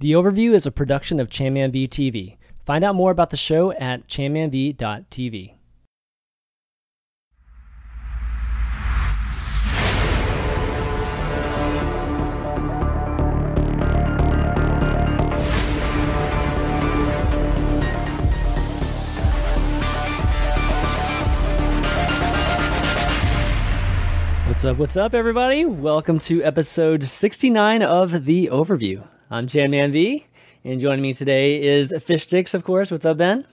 The Overview is a production of Chanman V TV. Find out more about the show at chanmanv.tv. What's up? What's up, everybody? Welcome to episode 69 of The Overview. I'm Chanman V, and joining me today is Fish Sticks, of course. What's up, Ben?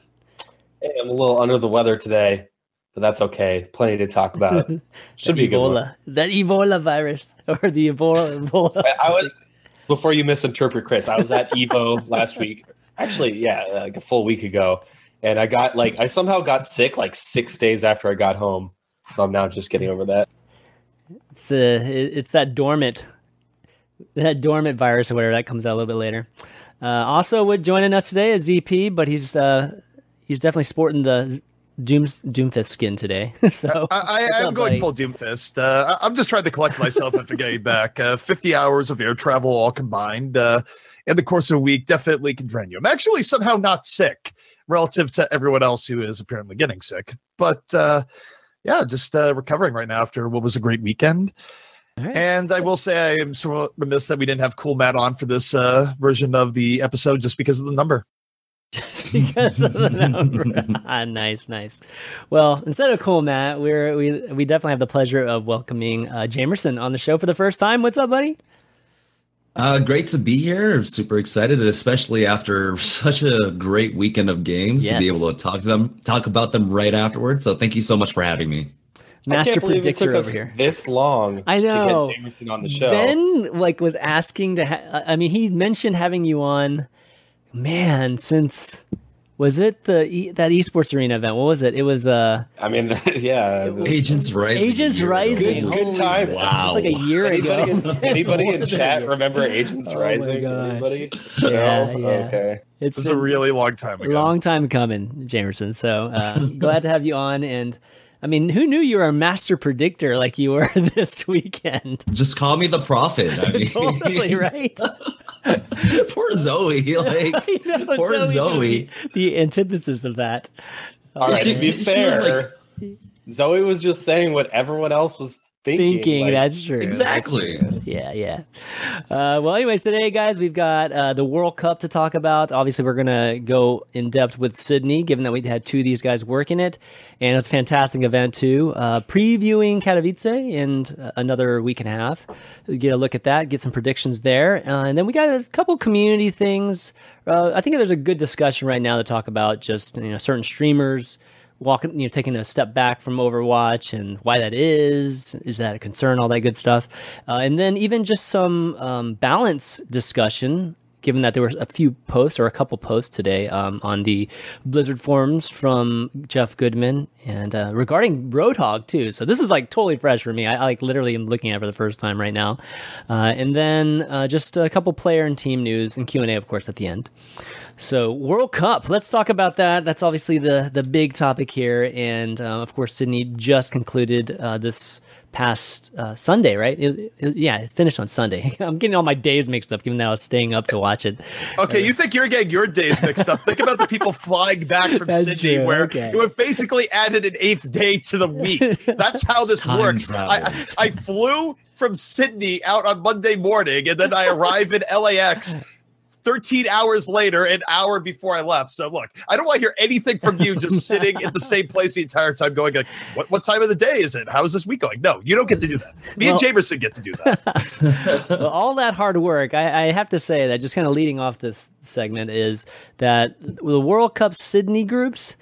Hey, I'm a little under the weather today, but that's okay. Plenty to talk about. Should be a good one. Ebola. That Ebola virus, or the Ebola. Ebola. I, I was before you misinterpret Chris. I was at Evo last week. Actually, yeah, like a full week ago, and I got like I somehow got sick like six days after I got home. So I'm now just getting over that. It's uh, it's that dormant, that dormant virus or whatever that comes out a little bit later. Uh, also, would joining us today is ZP, but he's uh, he's definitely sporting the Doom Doomfist skin today. so I, I what's am going buddy? full Doomfist. Uh, I- I'm just trying to collect myself after getting back. Uh, 50 hours of air travel all combined uh, in the course of a week definitely can drain you. I'm actually somehow not sick relative to everyone else who is apparently getting sick. But uh, yeah, just uh, recovering right now after what was a great weekend. All right. And I will say I am so remiss that we didn't have Cool Matt on for this uh, version of the episode just because of the number. just because of the number. Ah, nice, nice. Well, instead of cool, Matt, we're we we definitely have the pleasure of welcoming uh, Jamerson on the show for the first time. What's up, buddy? Uh, great to be here. Super excited, especially after such a great weekend of games to be able to talk to them, talk about them right afterwards. So thank you so much for having me. I Master can't it predictor took us over here. this long. I know. to get Jamerson on the show. Ben like was asking to. Ha- I mean, he mentioned having you on. Man, since was it the e- that esports arena event? What was it? It was uh I mean, yeah. Agents Rising. Agents a. Rising. Good- good Holy times. crap, Wow. It's like a year Anybody, ago. in, anybody in More than a chat remember Agents Oh my Rising? Anybody? Yeah, no? yeah. Okay. It's This is a really long time ago. long time coming, Jamerson. So uh, glad to have you on. And I mean, who knew you were a master predictor like you were this weekend? Just call me the prophet. I mean, totally right. poor Zoe. Like, know, poor Zoe, Zoe. The, the antithesis of that. All right. She- to be she was fair, Zoe was just saying what everyone else was thinking. Thinking like, that's true. Exactly. Yeah, yeah. Uh, well, anyways, today, guys, we've got uh, the World Cup to talk about. Obviously, we're going to go in depth with Sydney, given that we had two of these guys working it. And it's a fantastic event, too. Uh, previewing Katowice in uh, another week and a half. Get a look at that, get some predictions there. Uh, and then we got a couple community things. Uh, I think there's a good discussion right now to talk about just you know certain streamers walking, you know, taking a step back from Overwatch and why that is. Is that a concern? All that good stuff, uh, and then even just some um, balance discussion. Given that there were a few posts or a couple posts today um, on the Blizzard forums from Geoff Goodman and uh, regarding Roadhog too. So this is like totally fresh for me. I, I like literally am looking at it for the first time right now. Uh, and then uh, just a couple player and team news and Q and A, of course, at the end. So World Cup, let's talk about that. That's obviously the the big topic here, and uh, of course, Sydney just concluded uh, this past uh, Sunday, right? It- it- yeah, it's finished on Sunday. I'm getting all my days mixed up, given that I was staying up to watch it. Okay, you think you're getting your days mixed up. Think about the people flying back from Sydney, true, where okay. you have basically added an eighth day to the week. That's how this Time works. I, I, I flew from Sydney out on Monday morning, and then I arrive in LAX 13 hours later, an hour before I left. So look, I don't want to hear anything from you just sitting in the same place the entire time going like, what, what time of the day is it? How is this week going? No, you don't get to do that. Me Well- and Jamerson get to do that. Well, all that hard work, I, I have to say that just kind of leading off this segment is that the World Cup Sydney groups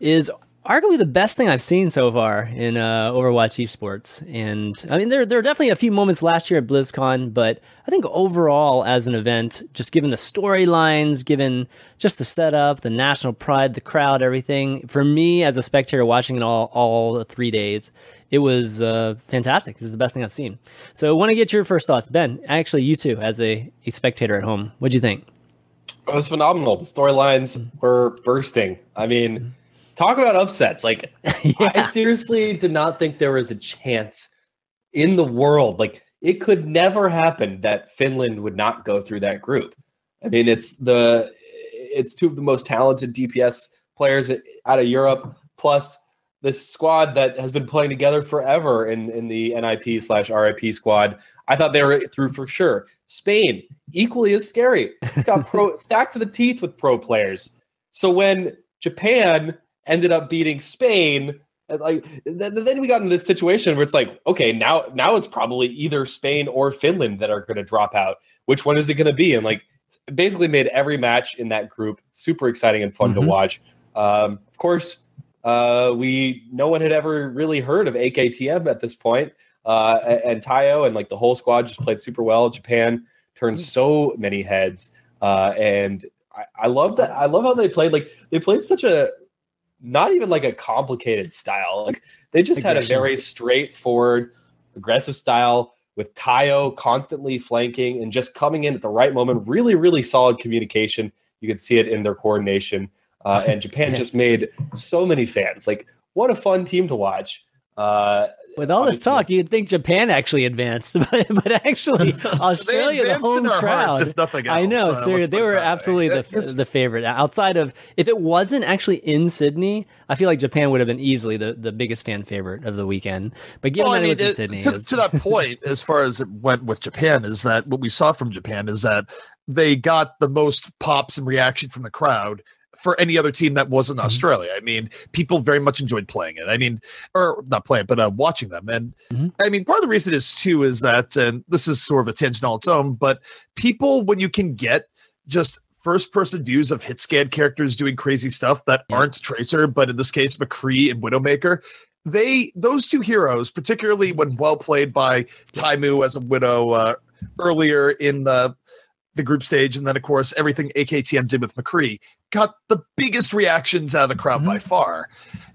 is arguably the best thing I've seen so far in uh, Overwatch esports. And I mean, there there are definitely a few moments last year at BlizzCon, but I think overall as an event, just given the storylines, given just the setup, the national pride, the crowd, everything, for me as a spectator watching it all all three days, it was uh, fantastic. It was the best thing I've seen. So I want to get your first thoughts, Ben. Actually, you too, as a, a spectator at home, what'd you think? It was phenomenal. The storylines were bursting. I mean, talk about upsets. Like, I seriously did not think there was a chance in the world. Like, it could never happen that Finland would not go through that group. I mean, it's the it's two of the most talented DPS players out of Europe, plus this squad that has been playing together forever in in the NIP slash RIP squad. I thought they were through for sure. Spain equally as scary. It's got pro stacked to the teeth with pro players. So when Japan ended up beating Spain, like then we got into this situation where it's like, okay, now now it's probably either Spain or Finland that are going to drop out. Which one is it going to be? And like, basically made every match in that group super exciting and fun mm-hmm. to watch. Um, of course, uh, we no one had ever really heard of AKTM at this point. Uh, and Tayo and like the whole squad just played super well. Japan turned mm-hmm. so many heads, uh, and I, I love that. I love how they played. Like they played such a not even like a complicated style. Like they just had a very straightforward, aggressive style with Tayo constantly flanking and just coming in at the right moment. Really, really solid communication. You could see it in their coordination. Uh, and Japan just made so many fans. Like, what a fun team to watch. Uh, with all this talk, you'd think Japan actually advanced, but, but actually Australia, the home crowd. Hearts, if nothing else, I know, uh, seriously, they were absolutely the, the favorite. Outside of if it wasn't actually in Sydney, I feel like Japan would have been easily the, the biggest fan favorite of the weekend. But given well, that I mean, it was in Sydney, to, was... to that point, as far as it went with Japan, is that what we saw from Japan is that they got the most pops and reaction from the crowd for any other team that wasn't mm-hmm. Australia. I mean, people very much enjoyed playing it. I mean, or not playing, but uh, watching them. And mm-hmm. I mean, part of the reason is too is that, and this is sort of a tangent on its own, but people, when you can get just first person views of hit scan characters doing crazy stuff that aren't Tracer, but in this case, McCree and Widowmaker, they those two heroes, particularly when well played by Taimu as a Widow uh, earlier in the the group stage, and then of course everything AKTM did with McCree got the biggest reactions out of the crowd mm-hmm. by far.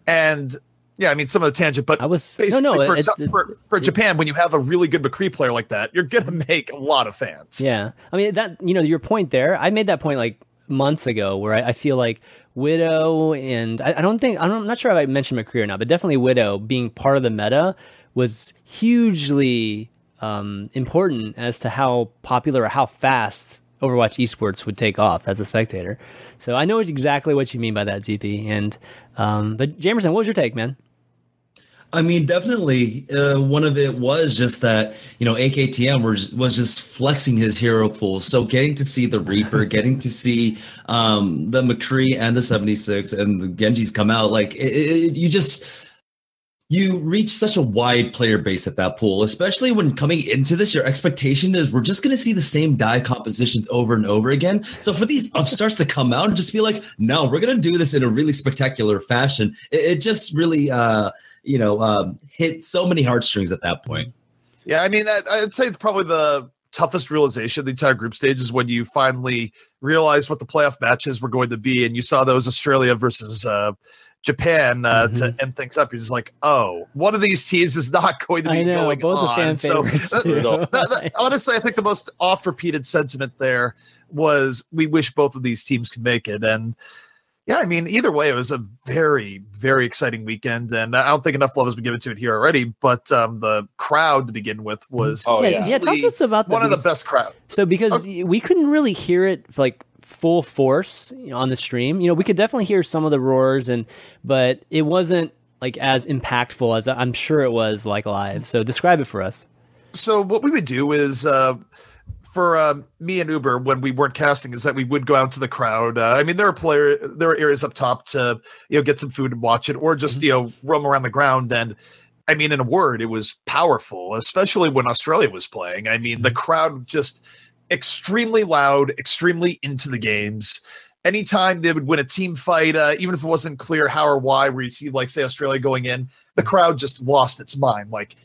And yeah, I mean some of the tangent, but I was no, no. For, it, it, for, for Japan, when you have a really good McCree player like that, you're gonna make a lot of fans. Yeah, I mean that you know your point there. I made that point like months ago, where I, I feel like Widow and I, I don't think I'm not sure if I mentioned McCree or not, but definitely Widow being part of the meta was hugely um, important as to how popular or how fast Overwatch esports would take off as a spectator. So I know exactly what you mean by that, DP. And um, but Jamerson, what was your take, man? I mean, definitely. Uh, one of it was just that you know AKTM was was just flexing his hero pool. So getting to see the Reaper, getting to see um, the McCree and the seventy six and the Genjis come out, like it, it, you just you reach such a wide player base at that pool, especially when coming into this, your expectation is we're just going to see the same dive compositions over and over again. So for these upstarts to come out and just be like, no, we're going to do this in a really spectacular fashion, it, it just really, uh, you know, um, hit so many heartstrings at that point. Yeah, I mean, I'd say probably the toughest realization the entire group stage is when you finally realize what the playoff matches were going to be, and you saw those Australia versus. Uh, Japan uh, mm-hmm. to end things up. You're just like, oh, one of these teams is not going to be know, going both on. fan so that, that, honestly, I think the most oft repeated sentiment there was we wish both of these teams could make it. And yeah, I mean, either way, it was a very, very exciting weekend, and I don't think enough love has been given to it here already. But um, the crowd to begin with was oh yeah, yeah. Talk to us about one of the best crowd. So because okay. we couldn't really hear it like full force on the stream. You know, we could definitely hear some of the roars and but it wasn't like as impactful as I'm sure it was like live. So describe it for us. So what we would do is uh for uh, me and Uber when we weren't casting is that we would go out to the crowd. Uh, I mean, there are player there are areas up top to you know get some food and watch it, or just mm-hmm. you know roam around the ground. And I mean, in a word, it was powerful, especially when Australia was playing. I mean, the mm-hmm. crowd just extremely loud, extremely into the games. Anytime they would win a team fight, uh, even if it wasn't clear how or why, where you see, like, say, Australia going in, the crowd just lost its mind. Like,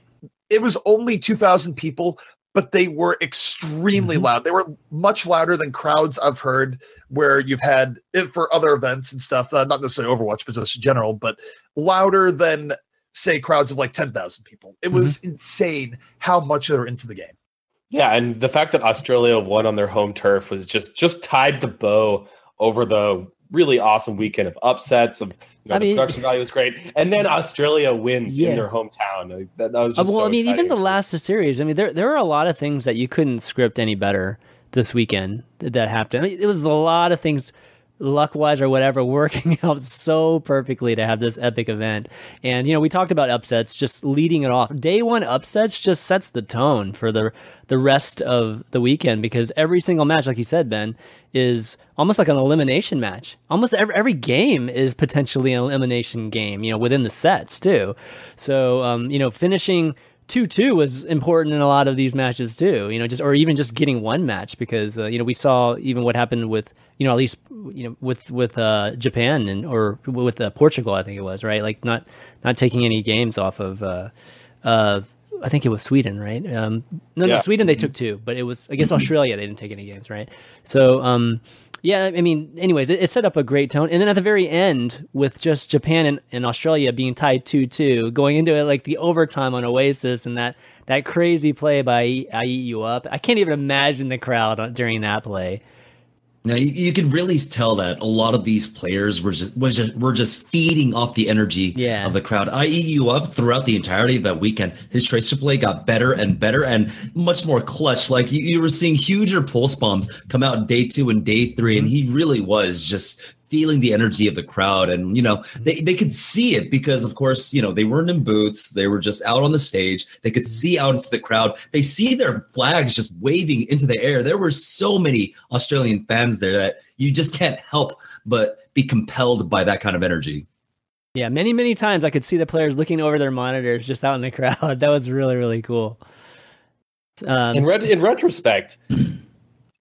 it was only 2,000 people, but they were extremely mm-hmm. loud. They were much louder than crowds I've heard where you've had it for other events and stuff, uh, not necessarily Overwatch, but just general, but louder than, say, crowds of like 10,000 people. It was mm-hmm. insane how much they were into the game. Yeah, and the fact that Australia won on their home turf was just just tied the bow over the really awesome weekend of upsets. Of you know, I the mean, production value was great, and then Australia wins yeah. in their hometown. That, that was just uh, well. So I mean, exciting. even the last series. I mean, there there are a lot of things that you couldn't script any better this weekend that happened. I mean, it was a lot of things luck wise or whatever working out so perfectly to have this epic event. And you know, we talked about upsets just leading it off. Day 1 upsets just sets the tone for the the rest of the weekend because every single match like you said Ben is almost like an elimination match. Almost every, every game is potentially an elimination game, you know, within the sets too. So, um, you know, finishing two two was important in a lot of these matches too. You know, just or even just getting one match because uh, you know we saw even what happened with you know at least you know with with uh, Japan and or with uh, Portugal I think it was right like not not taking any games off of. Uh, uh, I think it was Sweden, right? Um, no, yeah. no, Sweden they took two, but it was against Australia they didn't take any games, right? So um, yeah, I mean, anyways, it, it, set up a great tone. And then at the very end, with just Japan and, and Australia being tied 2 2, going into it like the overtime on Oasis and that, that crazy play by I Eat You Up, I can't even imagine the crowd during that play. Now you, you can really tell that a lot of these players were just were just were just feeding off the energy yeah. of the crowd. I eat you up throughout the entirety of that weekend. His tracer play got better and better and much more clutch. Like you, you were seeing huger pulse bombs come out day two and day three, and mm-hmm. he really was just feeling the energy of the crowd and you know they, they could see it because of course you know they weren't in booths. They were just out on the stage. They could see out into the crowd. They see their flags just waving into the air. There were so many australian fans there that you just can't help but be compelled by that kind of energy. Yeah many many times i could see the players looking over their monitors just out in the crowd. That was really really cool. Um, in, ret- in retrospect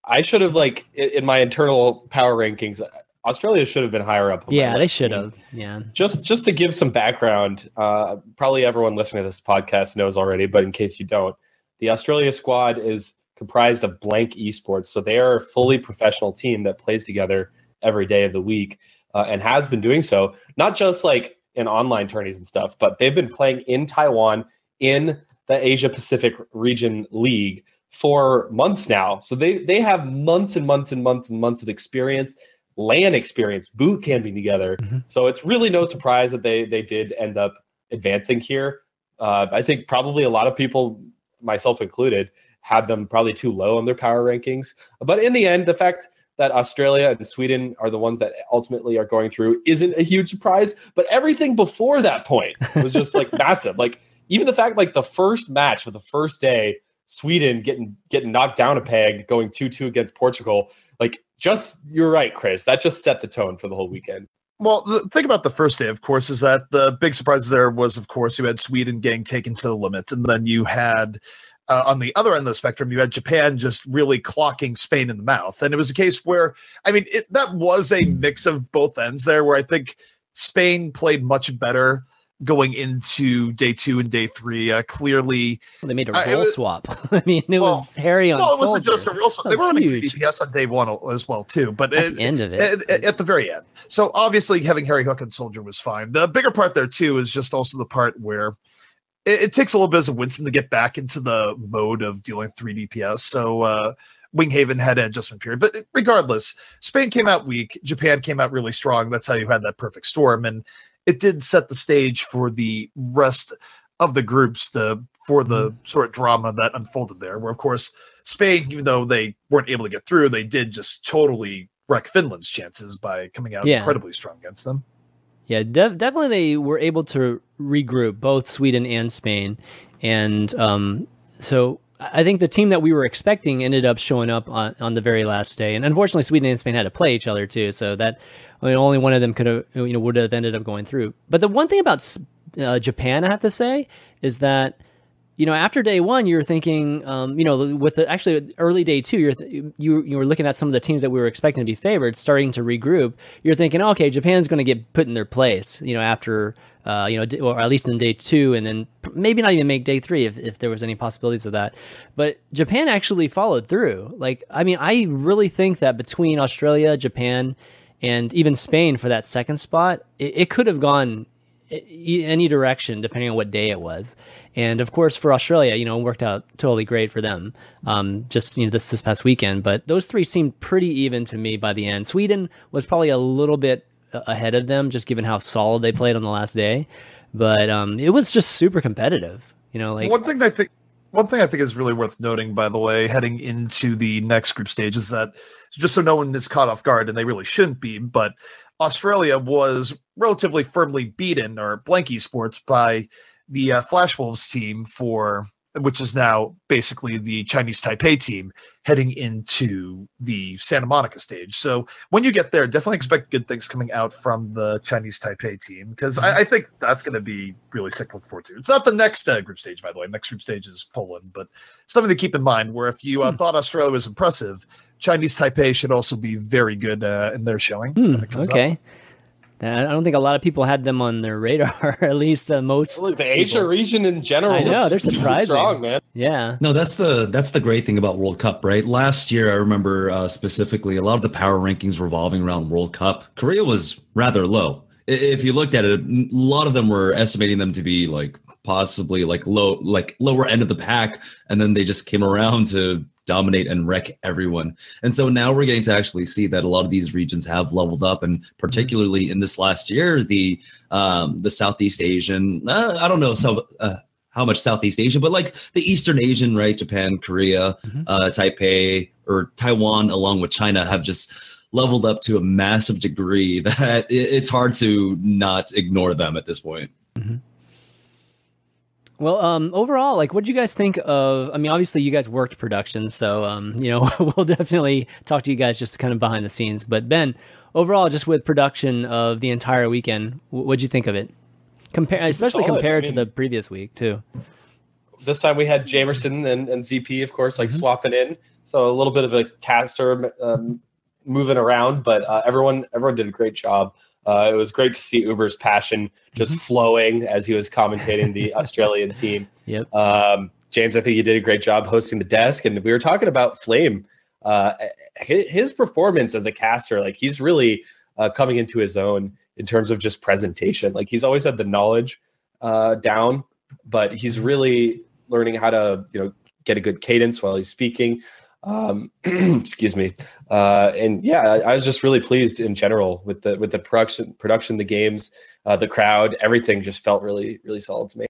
I should have like in my internal power rankings. Australia should have been higher up. Yeah, they should have. Yeah. Just just to give some background, uh, probably everyone listening to this podcast knows already, but in case you don't, the Australia squad is comprised of blank esports, so they are a fully professional team that plays together every day of the week uh, and has been doing so, not just like in online tourneys and stuff, but they've been playing in Taiwan in the Asia Pacific region league for months now. So they they have months and months and months and months of experience LAN experience, boot camping together. Mm-hmm. So it's really no surprise that they they did end up advancing here. Uh, I think probably a lot of people, myself included, had them probably too low on their power rankings. But in the end, the fact that Australia and Sweden are the ones that ultimately are going through isn't a huge surprise. But everything before that point was just like massive. Like even the fact like the first match for the first day, Sweden getting getting knocked down a peg, going two two against Portugal. Like just you're right, Chris. That just set the tone for the whole weekend. Well, the thing about the first day, of course, is that the big surprise there was, of course, you had Sweden getting taken to the limit, and then you had uh, on the other end of the spectrum, you had Japan just really clocking Spain in the mouth, and it was a case where, I mean, it, that was a mix of both ends there, where I think Spain played much better going into day two and day three. Uh, clearly, well, they made a role uh, swap. I mean, it well, was Harry on. No, it wasn't just a real swap. They were running DPS on day one as well too. But at it, the end of it, at, at, the very end. So obviously, having Harry Hook and Soldier was fine. The bigger part there too is just also the part where. It, takes a little bit of Winston to get back into the mode of dealing 3 DPS. So uh, Winghaven had an adjustment period. But regardless, Spain came out weak. Japan came out really strong. That's how you had that perfect storm. And it did set the stage for the rest of the groups the for the mm. sort of drama that unfolded there. Where of course Spain, even though they weren't able to get through, they did just totally wreck Finland's chances by coming out yeah. incredibly strong against them. Yeah, de- definitely they were able to regroup both Sweden and Spain, and um, so I think the team that we were expecting ended up showing up on, on the very last day. And unfortunately, Sweden and Spain had to play each other too, so that I mean, only one of them could have, you know, would have ended up going through. But the one thing about uh, Japan, I have to say, is that you know after day one, you're thinking, um, you know, with the actually early day two, you're th- you you were looking at some of the teams that we were expecting to be favored, starting to regroup. You're thinking, okay, Japan's going to get put in their place, you know, after. Uh, you know, or at least in day two, and then maybe not even make day three if, if there was any possibilities of that. But Japan actually followed through. Like, I mean, I really think that between Australia, Japan, and even Spain for that second spot, it, it could have gone any direction depending on what day it was. And of course, for Australia, you know, it worked out totally great for them. Um, just you know, this this past weekend, but those three seemed pretty even to me by the end. Sweden was probably a little bit ahead of them, just given how solid they played on the last day. But um, it was just super competitive. You know, like one thing I think one thing I think is really worth noting, by the way, heading into the next group stage is that just so no one is caught off guard, and they really shouldn't be, but Australia was relatively firmly beaten, or Blank Esports, by the uh, Flash Wolves team for which is now basically the Chinese Taipei team heading into the Santa Monica stage. So when you get there, definitely expect good things coming out from the Chinese Taipei team because I, I, think that's going to be really sick to look forward to. It's not the next uh, group stage, by the way. Next group stage is Poland, but something to keep in mind where if you uh, hmm. thought Australia was impressive, Chinese Taipei should also be very good uh, in their showing. Hmm, okay. Up. I don't think a lot of people had them on their radar. at least uh, most. Look, the Asia people. region in general. I know they're surprising. Strong, man. Yeah. No, that's the that's the great thing about World Cup, right? Last year, I remember uh, specifically a lot of the power rankings revolving around World Cup. Korea was rather low. If you looked at it, a lot of them were estimating them to be like possibly like low, like lower end of the pack, and then they just came around to dominate and wreck everyone. And so now we're getting to actually see that a lot of these regions have leveled up, and particularly in this last year, the um, the Southeast Asian, uh, I don't know, so. Uh, how much Southeast Asia, but like the Eastern Asian, right? Japan, Korea, mm-hmm. uh, Taipei, or Taiwan, along with China, have just leveled up to a massive degree that it's hard to not ignore them at this point. Mm-hmm. Well, um, overall, like, what do you guys think of? I mean, obviously, you guys worked production, so um, you know, we'll definitely talk to you guys just kind of behind the scenes. But Ben, overall, just with production of the entire weekend, what'd you think of it? Compare, especially solid. compared I mean, to the previous week, too. This time we had Jamerson and, and ZP, of course, like mm-hmm. swapping in, so a little bit of a caster um, moving around, but uh, everyone everyone did a great job. Uh, it was great to see Uber's passion just mm-hmm. flowing as he was commentating the Australian team. Yep. Um, James, I think you did a great job hosting the desk, and we were talking about Flame. Uh, his, performance as a caster, like he's really uh, coming into his own in terms of just presentation. Like he's always had the knowledge uh, down, but he's mm-hmm. really learning how to, you know, get a good cadence while he's speaking. Um, excuse me. Uh, and yeah, I, I, was just really pleased in general with the with the production, production, the games, uh, the crowd, everything just felt really, really solid to me.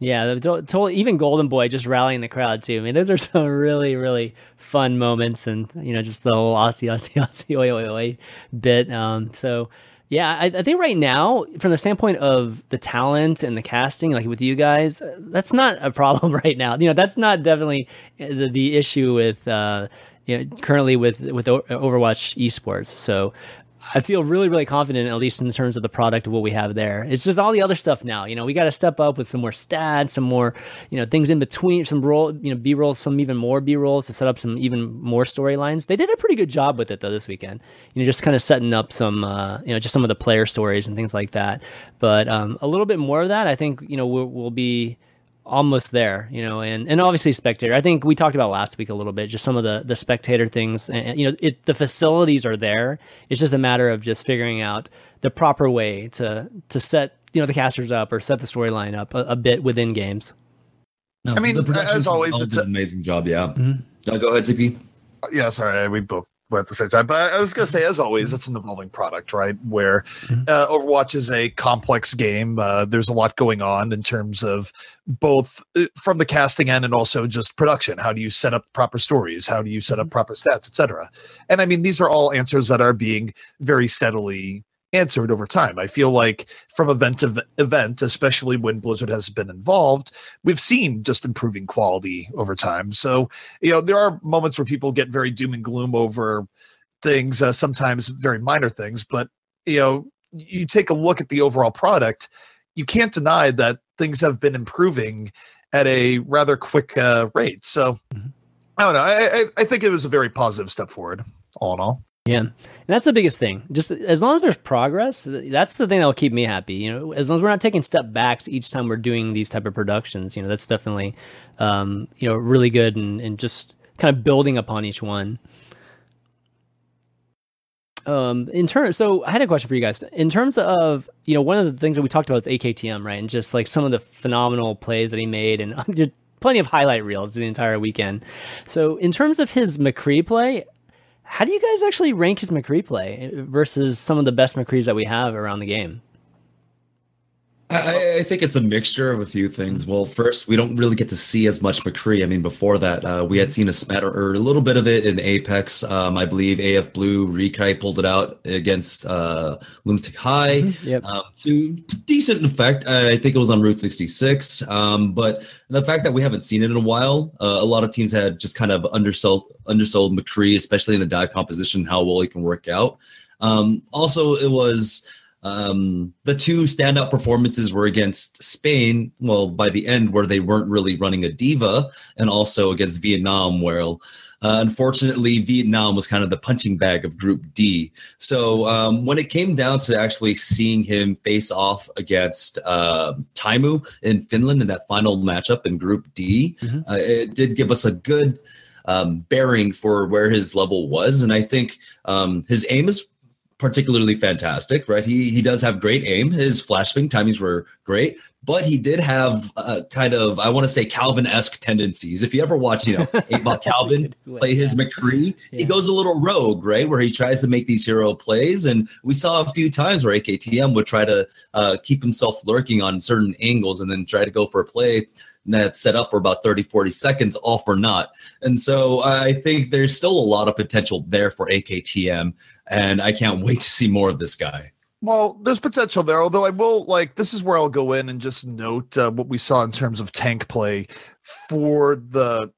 Yeah, the, even Golden Boy just rallying the crowd too. I mean, those are some really, really fun moments, and you know, just the whole Aussie, Aussie, Aussie, oi, oi, oi bit. Um, so yeah, I, I, think right now, from the standpoint of the talent and the casting, like with you guys, that's not a problem right now. You know, that's not definitely the, the issue with uh, you know currently with with Overwatch esports. So I feel really, really confident, at least in terms of the product of what we have there. It's just all the other stuff now. You know, we got to step up with some more stats, some more, you know, things in between, some roll, you know, B rolls, some even more B rolls to set up some even more storylines. They did a pretty good job with it though this weekend. You know, just kind of setting up some, uh, you know, just some of the player stories and things like that. But um, a little bit more of that, I think, you know, we'll, we'll be almost there, you know, and, and obviously spectator. I think we talked about last week a little bit, just some of the the spectator things. And you know, it the facilities are there. It's just a matter of just figuring out the proper way to to set you know the casters up or set the storyline up a, a, bit within games. No, I mean, as always, it's an amazing job. Yeah. Mm-hmm. Uh, go ahead, Zippy. Yeah, sorry, we both at the same time. But I was going to say, as always, it's an evolving product, right? Where mm-hmm. uh, Overwatch is a complex game. Uh, there's a lot going on in terms of both uh, from the casting end and also just production. How do you set up proper stories? How do you set up mm-hmm. proper stats, etc. And I mean, these are all answers that are being very steadily answered over time. I feel like from event to event, especially when Blizzard has been involved, we've seen just improving quality over time. So, you know, there are moments where people get very doom and gloom over things, uh, sometimes very minor things, but, you know, you take a look at the overall product, you can't deny that things have been improving at a rather quick uh, rate. So, mm-hmm. I don't know. I, I, I think it was a very positive step forward, all in all. Yeah. And that's the biggest thing. Just as long as there's progress, that's the thing that will keep me happy. You know, as long as we're not taking step backs each time we're doing these type of productions, you know, that's definitely, um, you know, really good and, and just kind of building upon each one. Um, in terms, so I had a question for you guys. In terms of, you know, one of the things that we talked about is AKTM, right? And just like some of the phenomenal plays that he made and plenty of highlight reels the entire weekend. So in terms of his McCree play, how do you guys actually rank his McCree play versus some of the best McCrees that we have around the game? I, I, think it's a mixture of a few things. Well, first, we don't really get to see as much McCree. I mean, before that, uh, we had seen a smatter or a little bit of it in Apex. Um, I believe AF Blue Rekai pulled it out against uh, Lunatic-Hai mm-hmm. yep. um, to decent effect. I think it was on Route 66. Um, but the fact that we haven't seen it in a while, uh, a lot of teams had just kind of undersold undersold McCree, especially in the dive composition, how well he can work out. Um, also, it was um, the two standout performances were against Spain, well, by the end, where they weren't really running a diva, and also against Vietnam, where uh, unfortunately Vietnam was kind of the punching bag of Group D. So um, when it came down to actually seeing him face off against uh, Taimu in Finland in that final matchup in Group D, mm-hmm. uh, it did give us a good. Um, bearing for where his level was, and I think um, his aim is particularly fantastic, right? He he does have great aim. His flashbang timings were great, but he did have a kind of I want to say Calvin esque tendencies. If you ever watch, you know, Eight Ball Calvin play his McCree, yeah. he goes a little rogue, right? Where he tries to make these hero plays, and we saw a few times where AKTM would try to uh, keep himself lurking on certain angles and then try to go for a play that's set up for about 30, 40 seconds, off or not. And so I think there's still a lot of potential there for AKTM, and I can't wait to see more of this guy. Well, there's potential there, although I will like this is where I'll go in and just note uh, what we saw in terms of tank play for the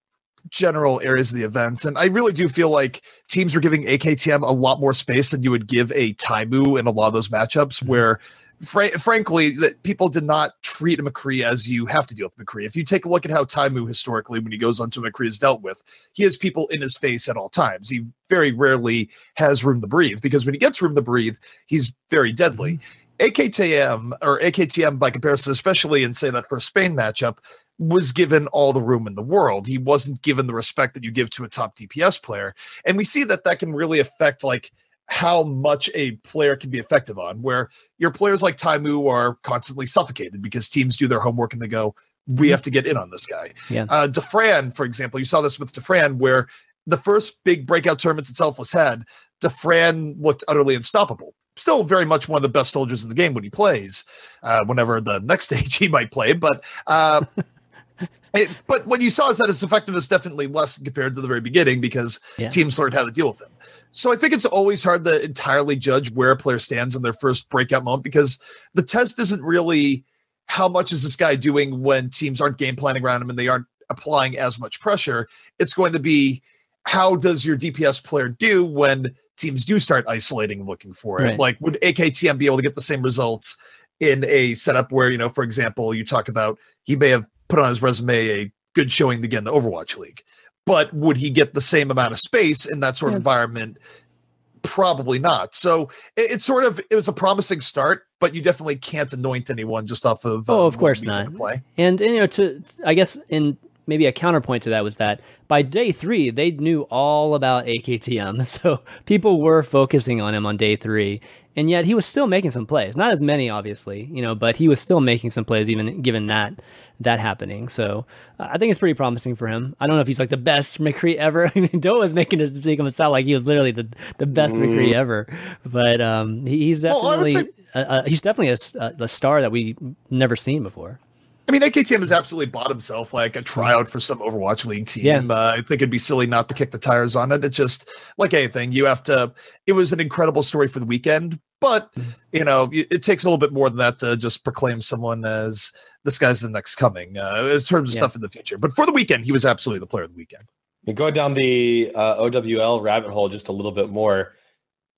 general areas of the event. And I really do feel like teams were giving AKTM a lot more space than you would give a Taimu in a lot of those matchups mm-hmm. where fr- frankly, that people did not treat McCree as you have to deal with McCree. If you take a look at how Taimu historically, when he goes onto McCree, is dealt with, he has people in his face at all times. He very rarely has room to breathe because when he gets room to breathe, he's very deadly. Mm-hmm. AKTM or AKTM by comparison, especially in say that first Spain matchup, was given all the room in the world. He wasn't given the respect that you give to a top DPS player, and we see that that can really affect like how much a player can be effective on, where your players like Taimu are constantly suffocated because teams do their homework and they go, we mm-hmm. have to get in on this guy. Yeah. Uh, Dafran, for example, you saw this with Dafran, where the first big breakout tournament itself was had, Dafran looked utterly unstoppable. Still very much one of the best soldiers in the game when he plays, uh, whenever the next stage he might play. But uh, it, but what you saw is that his effectiveness definitely less compared to the very beginning because yeah. teams learned how to deal with him. So I think it's always hard to entirely judge where a player stands in their first breakout moment because the test isn't really how much is this guy doing when teams aren't game planning around him and they aren't applying as much pressure. It's going to be how does your DPS player do when teams do start isolating and looking for it? Right. Like would AKTM be able to get the same results in a setup where, you know, for example, you talk about he may have put on his resume a good showing again the Overwatch League but would he get the same amount of space in that sort yeah. of environment? Probably not. So it, it's sort of it was a promising start, but you definitely can't anoint anyone just off of. Oh, um, of course not. Play. And, and you know, to I guess in maybe a counterpoint to that was that by day three they knew all about AKTM, so people were focusing on him on day three, and yet he was still making some plays. Not as many, obviously, you know, but he was still making some plays even given that that happening. So uh, I think it's pretty promising for him. I don't know if he's like the best McCree ever. I mean, Doe was making it make him sound like he was literally the, the best mm. McCree ever, but um, he, he's definitely well, say- uh, he's definitely a, a star that we never seen before. I mean, AKTM has absolutely bought himself like a tryout for some Overwatch League team. Yeah. Uh, I think it'd be silly not to kick the tires on it. It's just like anything, you have to. It was an incredible story for the weekend, but mm-hmm. you know, it takes a little bit more than that to just proclaim someone as this guy's the next coming uh, in terms of yeah. stuff in the future. But for the weekend, he was absolutely the player of the weekend. And going down the uh, OWL rabbit hole just a little bit more,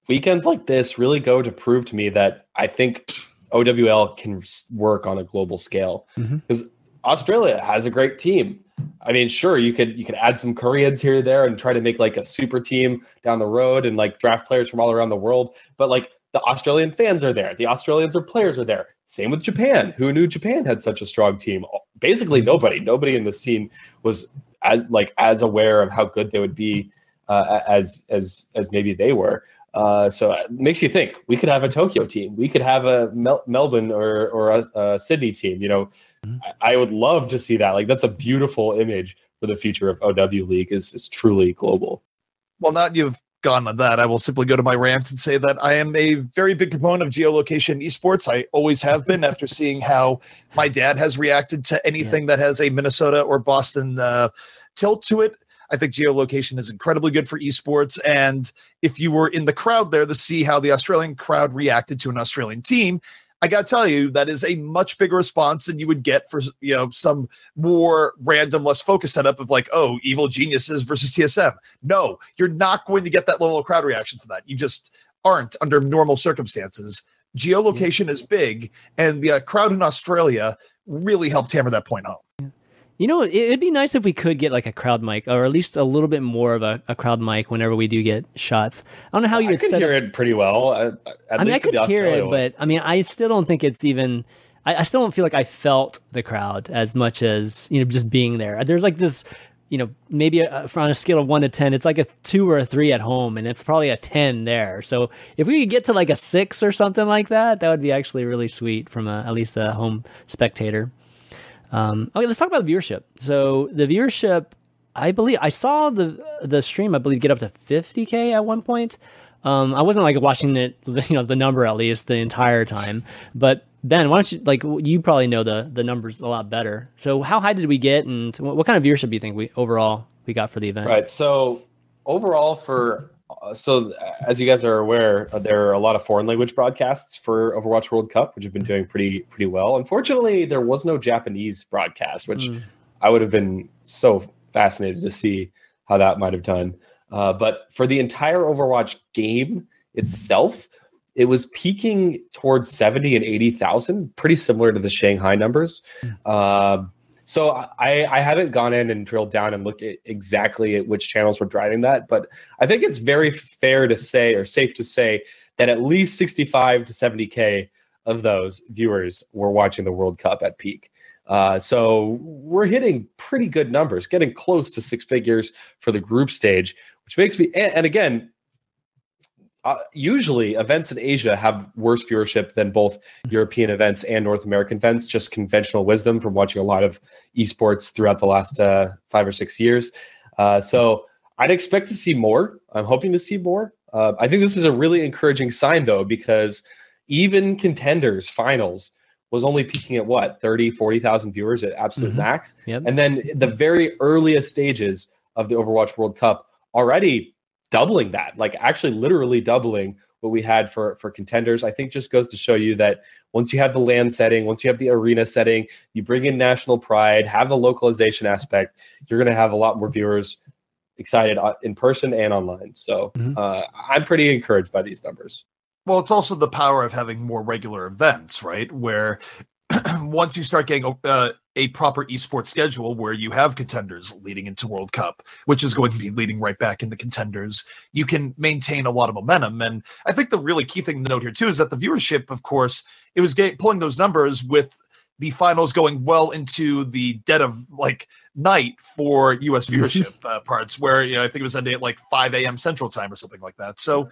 weekends like this really go to prove to me that I think OWL can work on a global scale because mm-hmm. Australia has a great team. I mean, sure, you could you could add some Koreans here or there and try to make like a super team down the road and like draft players from all around the world. But like the Australian fans are there. The Australians or players are there. Same with Japan. Who knew Japan had such a strong team? Basically, nobody. Nobody in the scene was as like as aware of how good they would be uh, as as as maybe they were. Uh, so it makes you think we could have a Tokyo team. We could have a Mel- Melbourne or or a, a, Sydney team. You know, mm-hmm. I, I, would love to see that. Like that's a beautiful image for the future of OW League. is is truly global. Well, now you've gone on that, I will simply go to my rant and say that I am a very big proponent of geolocation esports. I always have been after seeing how my dad has reacted to anything yeah. that has a Minnesota or Boston uh, tilt to it. I think geolocation is incredibly good for esports. And if you were in the crowd there to see how the Australian crowd reacted to an Australian team, I got to tell you, that is a much bigger response than you would get for you know some more random, less focused setup of like, oh, evil geniuses versus TSM. No, you're not going to get that level of crowd reaction for that. You just aren't under normal circumstances. Geolocation is big, and the uh, crowd in Australia really helped hammer that point home. You know, it'd be nice if we could get like a crowd mic, or at least a little bit more of a, a crowd mic whenever we do get shots. I don't know how you I would can hear up. it pretty well. At, at I mean, I could hear it, one. but I mean, I still don't think it's even. I, I, still don't feel like I felt the crowd as much as you know just being there. There's like this, you know, maybe uh, a, on a scale of one to ten, it's like a two or a three at home, and it's probably a ten there. So if we could get to like a six or something like that, that would be actually really sweet from a, at least a home spectator. Um, okay, let's talk about viewership. So the viewership, I believe I saw the the stream. I believe get up to 50k at one point. Um, I wasn't like watching it, you know, the number at least the entire time. But Ben, why don't you like you probably know the the numbers a lot better. So how high did we get, and what, kind of viewership do you think we overall we got for the event? Right. So overall for so as you guys are aware, uh, there are a lot of foreign language broadcasts for Overwatch World Cup, which have been doing pretty pretty well. Unfortunately, there was no Japanese broadcast, which mm. I would have been so fascinated to see how that might have done. Uh, but for the entire Overwatch game itself, it was peaking towards 70 and 80,000, pretty similar to the Shanghai numbers. Mm. Uh, so I, I haven't gone in and drilled down and looked at exactly at which channels were driving that, but I think it's very fair to say or safe to say that at least 65 to 70k of those viewers were watching the World Cup at peak. Uh, so we're hitting pretty good numbers, getting close to six figures for the group stage, which makes me. And, and again, uh, usually events in Asia have worse viewership than both European events and North American events. Just conventional wisdom from watching a lot of esports throughout the last uh, five or six years. Uh, so I'd expect to see more. I'm hoping to see more. Uh, I think this is a really encouraging sign, though, because even contenders finals was only peaking at what 30 40,000 viewers at absolute mm-hmm. max yep. and then the very earliest stages of the Overwatch World Cup already doubling that, like actually literally doubling what we had for for contenders. I think just goes to show you that once you have the LAN setting, once you have the arena setting, you bring in national pride, have the localization aspect, you're going to have a lot more viewers excited uh, in person and online. So mm-hmm. uh, I'm pretty encouraged by these numbers. Well, it's also the power of having more regular events, right? Where once you start getting uh, a proper esports schedule where you have contenders leading into World Cup, which is going to be leading right back into contenders, you can maintain a lot of momentum. And I think the really key thing to note here too is that the viewership, of course, it was get, pulling those numbers with the finals going well into the dead of like night for U.S. viewership uh, parts, where you know I think it was ending at like 5 a.m. Central Time or something like that. So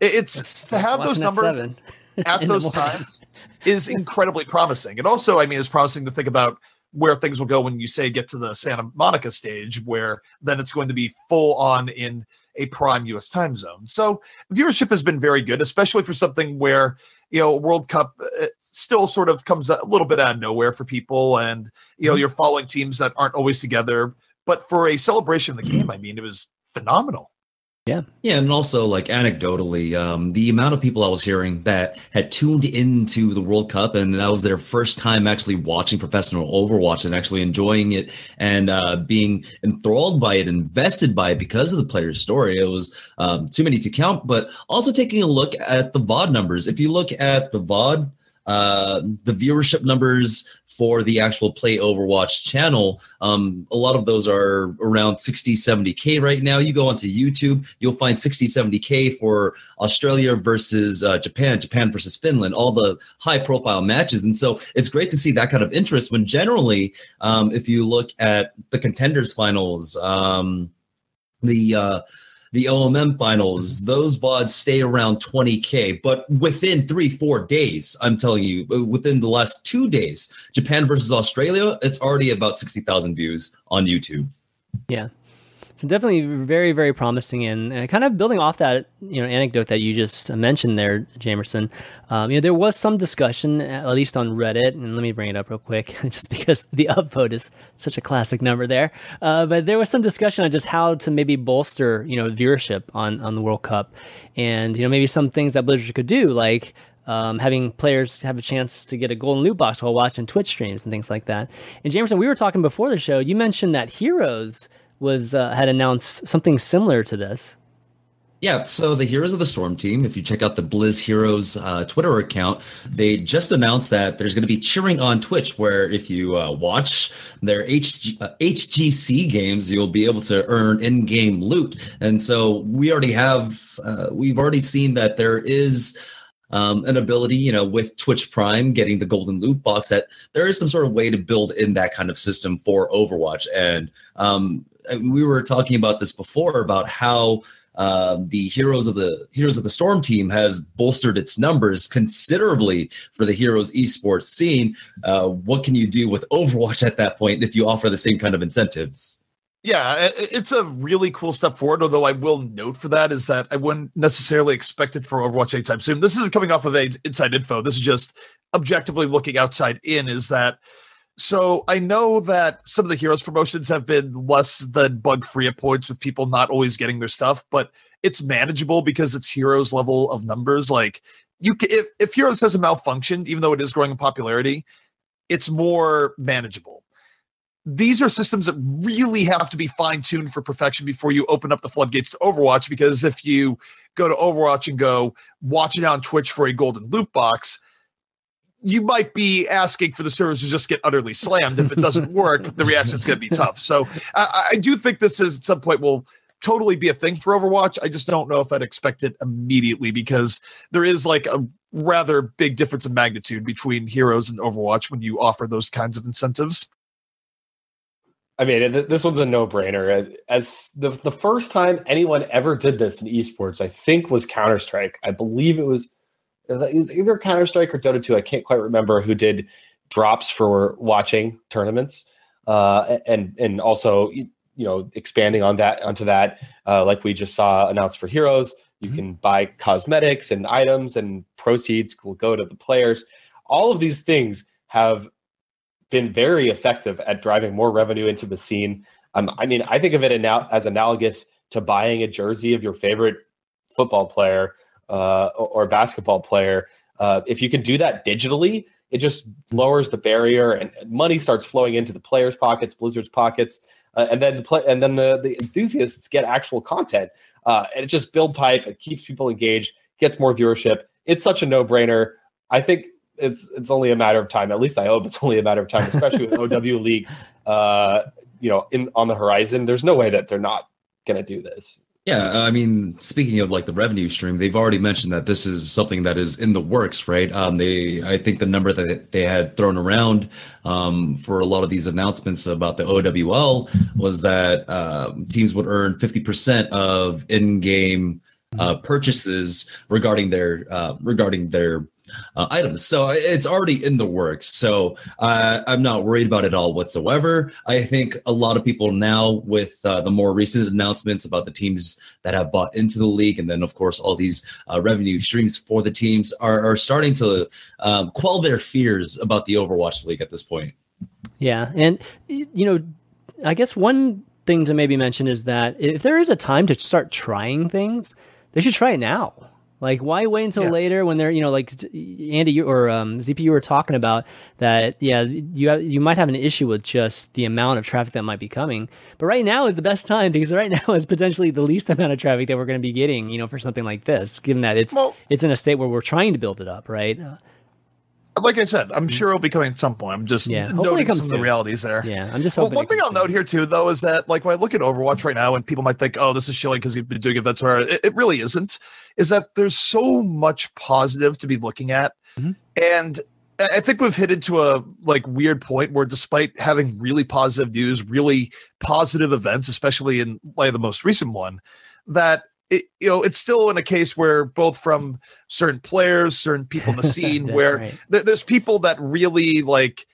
it's that's, to have those numbers at those times is incredibly promising. And also, I mean, it's promising to think about where things will go when you say get to the Santa Monica stage, where then it's going to be full on in a prime US time zone. So viewership has been very good, especially for something where, you know, World Cup uh, still sort of comes a little bit out of nowhere for people. And, you know, mm-hmm. you're following teams that aren't always together. But for a celebration of the game, I mean, it was phenomenal. Yeah. Yeah. And also, like, anecdotally, um, the amount of people I was hearing that had tuned into the World Cup and that was their first time actually watching professional Overwatch and actually enjoying it and uh, being enthralled by it, invested by it because of the player's story. It was um, too many to count, but also taking a look at the VOD numbers. If you look at the VOD, uh, the viewership numbers for the actual Play Overwatch channel, um, a lot of those are around 60, 70K right now. You go onto YouTube, you'll find 60, 70K for Australia versus uh, Japan, Japan versus Finland, all the high profile matches. And so it's great to see that kind of interest when generally, um, if you look at the contenders finals, um, the uh, the OMM finals, those VODs stay around 20K. But within three, four days, I'm telling you, uh, within the last two days, Japan versus Australia, it's already about 60,000 views on YouTube. Yeah. So definitely very, very promising, and, kind of building off that you know anecdote that you just mentioned there, Jamerson. Um, you know, there was some discussion, at least on Reddit, and let me bring it up real quick, just because the upvote is such a classic number there. Uh, but there was some discussion on just how to maybe bolster you know viewership on on the World Cup, and you know maybe some things that Blizzard could do, like um, having players have a chance to get a golden loot box while watching Twitch streams and things like that. And Jamerson, we were talking before the show. You mentioned that Heroes was uh, had announced something similar to this. Yeah, so the Heroes of the Storm team, if you check out the Blizz Heroes uh, Twitter account, they just announced that there's going to be cheering on Twitch, where if you uh, watch their HG, uh, HGC games, you'll be able to earn in-game loot. And so we already have, uh, we've already seen that there is um, an ability, you know, with Twitch Prime getting the golden loot box, that there is some sort of way to build in that kind of system for Overwatch. And um, we were talking about this before about how uh, the heroes of the heroes of the storm team has bolstered its numbers considerably for the heroes esports scene. Uh, what can you do with Overwatch at that point if you offer the same kind of incentives? Yeah, it's a really cool step forward. Although I will note for that is that I wouldn't necessarily expect it for Overwatch anytime soon. This isn't coming off of inside info. This is just objectively looking outside in. Is that so? I know that some of the heroes promotions have been less than bug free at points with people not always getting their stuff, but it's manageable because it's heroes level of numbers. Like you, can, if if heroes has a malfunction, even though it is growing in popularity, it's more manageable these are systems that really have to be fine tuned for perfection before you open up the floodgates to Overwatch. Because if you go to Overwatch and go watch it on Twitch for a golden loot box, you might be asking for the servers to just get utterly slammed. If it doesn't work, the reaction is going to be tough. So I, I, do think this is at some point will totally be a thing for Overwatch. I just don't know if I'd expect it immediately because there is like a rather big difference in magnitude between Heroes and Overwatch when you offer those kinds of incentives. I mean, this was a no-brainer. Uh, as the the first time anyone ever did this in esports, I think was Counter Strike. I believe it was it was either Counter Strike or Dota 2. I can't quite remember who did drops for watching tournaments, uh, and and also you know expanding on that onto that, uh, like we just saw announced for Heroes. You mm-hmm. can buy cosmetics and items, and proceeds will go to the players. All of these things have been very effective at driving more revenue into the scene. Um, I mean, I think of it as analogous to buying a jersey of your favorite football player uh, or, basketball player. Uh, if you can do that digitally, it just lowers the barrier and money starts flowing into the players' pockets, Blizzard's pockets, uh, and then the play- and then the the enthusiasts get actual content, uh, and it just builds hype. It keeps people engaged, gets more viewership. It's such a no brainer. I think it's it's only a matter of time. At least I hope it's only a matter of time, especially with OW League, uh, you know, in on the horizon. There's no way that they're not going to do this. Yeah, I mean, speaking of like the revenue stream, they've already mentioned that this is something that is in the works, right? Um, they, I think the number that they had thrown around um, for a lot of these announcements about the OWL was that uh, teams would earn 50% of in-game uh, purchases regarding their uh, regarding their uh, items. So it's already in the works. So uh, I'm not worried about it all whatsoever. I think a lot of people now, with uh, the more recent announcements about the teams that have bought into the league, and then of course all these uh, revenue streams for the teams, are, are starting to um, quell their fears about the Overwatch League at this point. Yeah, and you know, I guess one thing to maybe mention is that if there is a time to start trying things, they should try it now like, why wait until yes. later when they're, you know, like Andy you, or um, ZP, you were talking about that. Yeah, you have, you might have an issue with just the amount of traffic that might be coming. But right now is the best time because right now is potentially the least amount of traffic that we're going to be getting, you know, for something like this, given that it's well, it's in a state where we're trying to build it up, right? Like I said, I'm sure it'll be coming at some point. I'm just yeah, noting some soon. of the realities there. Yeah, I'm just hoping. Well, one thing I'll soon. note here too, though, is that like when I look at Overwatch right now, and people might think, "Oh, this is shilling because you've been doing events where it, it, really isn't." Is that there's so much positive to be looking at, mm-hmm. and I think we've hit into a like weird point where, despite having really positive news, really positive events, especially in like the most recent one, that it, you know, it's still in a case where both from certain players, certain people in the scene, where right. th- there's people that really like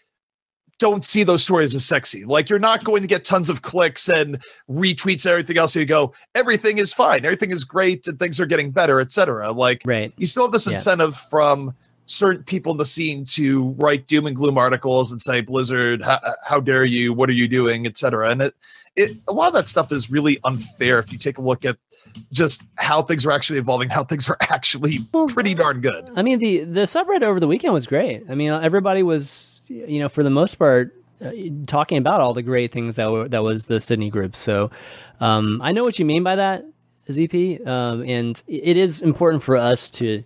don't see those stories as sexy. Like you're not going to get tons of clicks and retweets and everything else. So you go, everything is fine, everything is great, and things are getting better, etc. Like Right. you still have this Yeah. incentive from certain people in the scene to write doom and gloom articles and say blizzard how, how dare you what are you doing etc and it, it a lot of that stuff is really unfair if you take a look at just how things are actually evolving how things are actually pretty darn good I mean, the the subreddit over the weekend was great. I mean, everybody was, you know, for the most part, uh, talking about all the great things that were that was the Sydney group. So, um, I know what you mean by that, ZP, um, and it is important for us to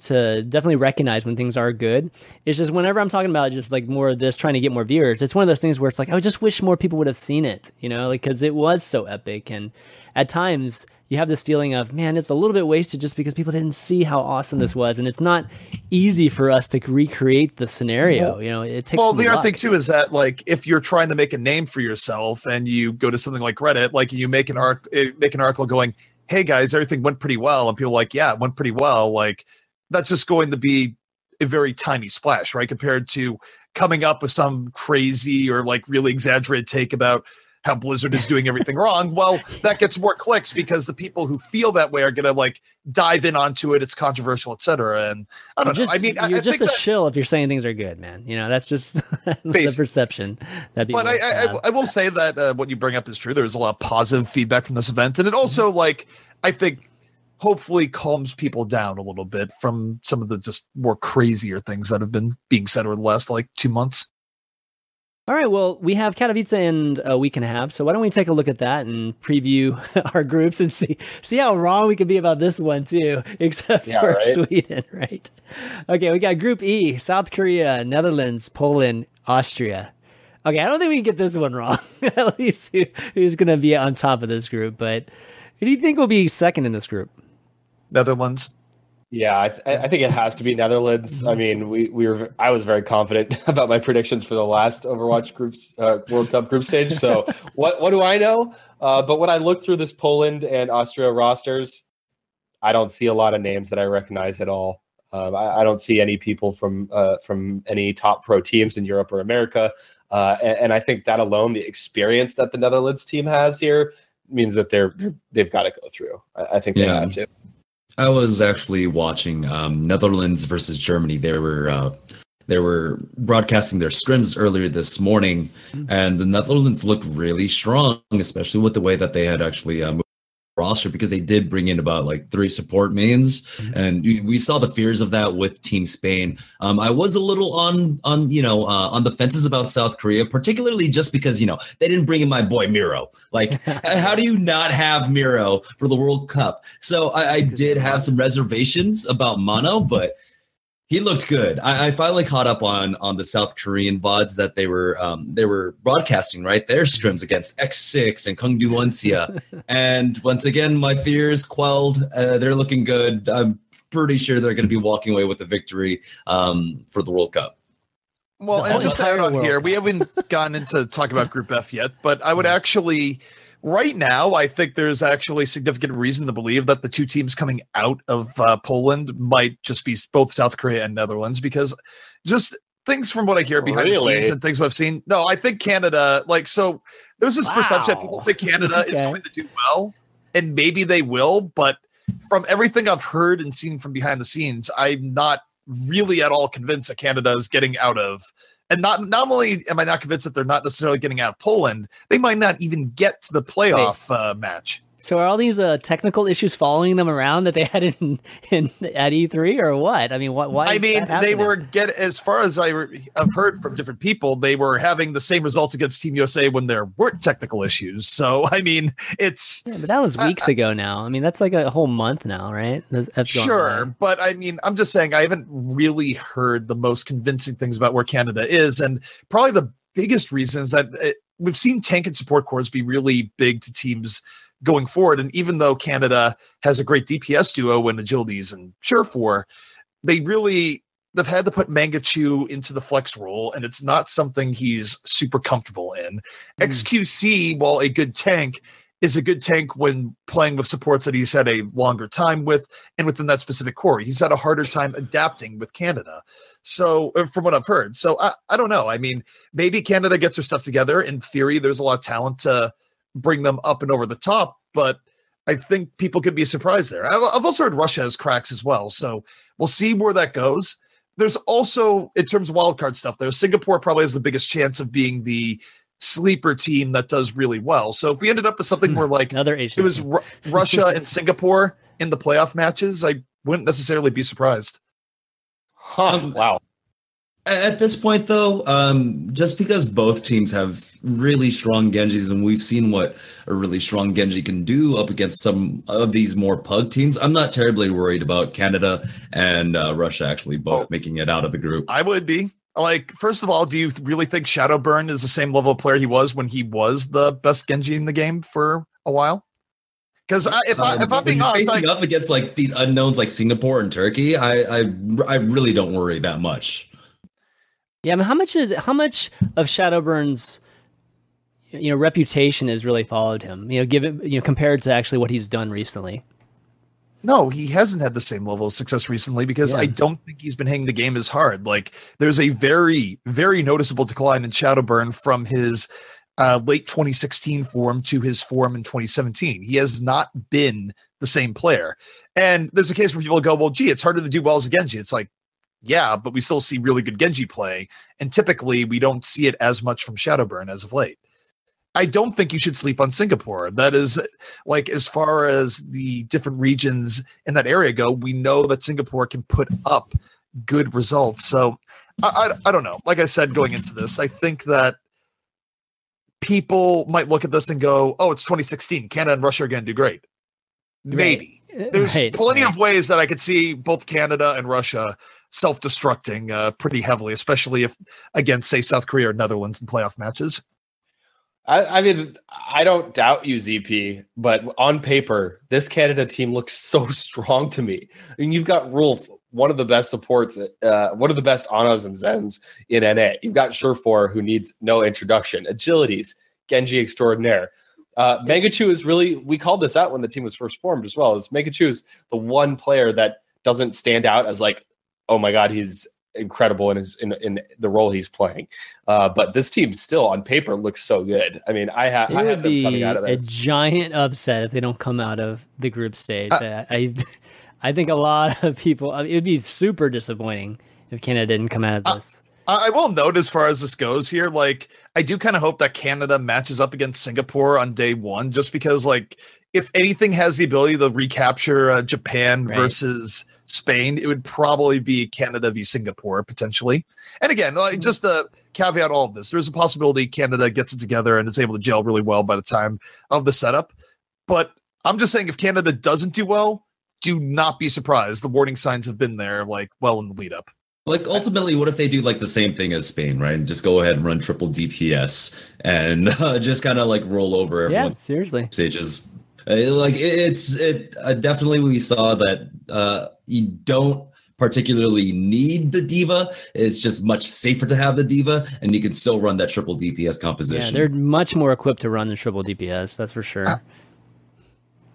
to definitely recognize when things are good. It's just whenever I'm talking about just like more of this, trying to get more viewers, it's one of those things where it's like I just wish more people would have seen it, you know, like because it was so epic, and at times you have this feeling of man, it's a little bit wasted just because people didn't see how awesome this was, and it's not easy for us to recreate the scenario. You know, it takes. well the other luck. thing too is that like if you're trying to make a name for yourself and you go to something like reddit like you make an arc eh, make an article going hey guys everything went pretty well and people are like yeah it went pretty well like that's just going to be a very tiny splash right compared to coming up with some crazy or like really exaggerated take about how blizzard is doing everything wrong well that gets more clicks because the people who feel that way are going to like dive in onto it it's controversial etc and i don't just, know i mean you're I just a that- shill if you're saying things are good, man. You know, that's just the perception that people. but I, I. I will say that uh, what you bring up is true. There's a lot of positive feedback from this event, and it also like I think hopefully calms people down a little bit from some of the just more crazier things that have been being said over the last like two months. All right, well, we have Katowice in a week and a half, so why don't we take a look at that and preview our groups and see see how wrong we can be about this one too, except Yeah, for right? Sweden, right? Okay, we got Group E: South Korea, Netherlands, Poland, Austria. Okay, I don't think we can get this one wrong. at least who, who's going to be on top of this group, but who do you think will be second in this group? Netherlands. Yeah, I, th- I think it has to be Netherlands. I mean, we, we were I was very confident about my predictions for the last Overwatch groups uh, World Cup group stage. So what what do I know? Uh, but when I look through this Poland and Austria rosters, I don't see a lot of names that I recognize at all. Um, I, I don't see any people from uh, from any top pro teams in Europe or America, uh, and, and I think that alone, the experience that the Netherlands team has here, means that they're they've got to go through. I, I think they Yeah. have to. I was actually watching um, Netherlands versus Germany. They were uh, they were broadcasting their scrims earlier this morning, and the Netherlands looked really strong, especially with the way that they had actually uh, roster because they did bring in about like three support mains, and we, we saw the fears of that with Team Spain. Um, I was a little on on you know uh, on the fences about South Korea, particularly just because you know they didn't bring in my boy Miro. Like, how do you not have Miro for the World Cup? So I, I did have some reservations about Mano, but he looked good. I, I finally caught up on on the South Korean vods that they were um, they were broadcasting right their scrims against X6 and Kongdoo Uncia, and once again my fears quelled. Uh, they're looking good. I'm pretty sure they're going to be walking away with a victory um, for the World Cup. Well, The and just to add on here, we haven't gotten into talk about Group F yet, but I would actually, right now, I think there's actually significant reason to believe that the two teams coming out of uh, Poland might just be both South Korea and Netherlands because just things from what I hear behind the scenes and things I've seen. No, I think Canada, like, so there's this perception that people think Canada is going to do well, and maybe they will, but from everything I've heard and seen from behind the scenes, I'm not really at all convinced that Canada is getting out of. And not not only am I not convinced that they're not necessarily getting out of Poland, they might not even get to the playoff uh, match. So are all these uh, technical issues following them around that they had in, in at E3 or what? I mean, what? Why? I mean, they were get as far as I re- have heard from different people, they were having the same results against Team USA when there weren't technical issues. So I mean, it's Yeah, but that was Uh, weeks ago now. I mean, that's like a whole month now, right? That's, that's gone Sure, but I mean, I'm just saying I haven't really heard the most convincing things about where Canada is, and probably the biggest reason is that it, we've seen tank and support cores be really big to teams going forward. And even though Canada has a great DPS duo in Agilities and Surefour, they really they've had to put Mangachu into the flex role, and it's not something he's super comfortable in. Hmm. XQC, while a good tank, is a good tank when playing with supports that he's had a longer time with and within that specific core. He's had a harder time adapting with Canada. So, uh, from what I've heard, so I, I don't know. I mean, maybe Canada gets her stuff together. In theory, there's a lot of talent to bring them up and over the top, but I think people could be surprised there. I've also heard Russia has cracks as well. So, we'll see where that goes. There's also, in terms of wildcard stuff, there, Singapore probably has the biggest chance of being the sleeper team that does really well. So if we ended up with something Hmm. where like Another Asian. it was team. Ru- Russia and Singapore in the playoff matches, I wouldn't necessarily be surprised. Huh. Um, wow. At this point, though, um, just because both teams have really strong Genjis, and we've seen what a really strong Genji can do up against some of these more pug teams, I'm not terribly worried about Canada and uh, Russia actually both Oh. making it out of the group. I would be. Like, first of all, do you really think Shadowburn is the same level of player he was when he was the best Genji in the game for a while? Because if I Um, if I'm being honest, facing like, up against like these unknowns like Singapore and Turkey, I, I I really don't worry that much. Yeah, I mean, how much is how much of Shadowburn's you know reputation has really followed him? You know, given you know compared to actually what he's done recently. No, he hasn't had the same level of success recently because Yeah. I don't think he's been hitting the game as hard. Like there's a very, very noticeable decline in Shadowburn from his uh, late 2016 form to his form in 2017. He has not been the same player. And there's a case where people go, well, gee, it's harder to do well as a Genji. It's like, yeah, but we still see really good Genji play. And typically we don't see it as much from Shadowburn as of late. I don't think you should sleep on Singapore. That is like as far as the different regions in that area go, we know that Singapore can put up good results. So I, I, I don't know. Like I said, going into this, I think that people might look at this and go, "Oh, it's 2016. Canada and Russia are going to do great." Maybe there's Right, plenty right. of ways that I could see both Canada and Russia self-destructing uh, pretty heavily, especially if against, say, South Korea or Netherlands in playoff matches. I, I mean, I don't doubt you, ZP, but on paper, this Canada team looks so strong to me. I mean, you've got Roolf, one of the best supports, uh, one of the best Anas and Zens in NA. You've got Surefour, who needs no introduction. Agilities, Genji extraordinaire. Uh, Mangachu is really, we called this out when the team was first formed as well. Is Mangachu is the one player that doesn't stand out as like, oh my God, he's incredible in his in, in the role he's playing. Uh, but this team still on paper looks so good. I mean, I, ha- It I would be coming out of a giant upset if they don't come out of the group stage. Uh, I, I, I think a lot of people. I mean, it would be super disappointing if Canada didn't come out of Uh, this. I I will note as far as this goes here, like I do kind of hope that Canada matches up against Singapore on day one, just because like if anything has the ability to recapture uh, Japan Right. versus Spain, it would probably be Canada v Singapore potentially. And again, like just to caveat all of this, there's a possibility Canada gets it together and is able to gel really well by the time of the setup. But I'm just saying, if Canada doesn't do well, do not be surprised. The warning signs have been there, like well in the lead up. Like ultimately, what if they do like the same thing as Spain, right? And just go ahead and run triple DPS and uh, just kind of like roll over everyone. Yeah, everyone seriously. stages. Uh, like it's it uh, definitely we saw that uh, you don't particularly need the D.Va. It's just much safer to have the D.Va, and you can still run that triple DPS composition. Yeah, composition. they're much more equipped to run the triple DPS. That's for sure.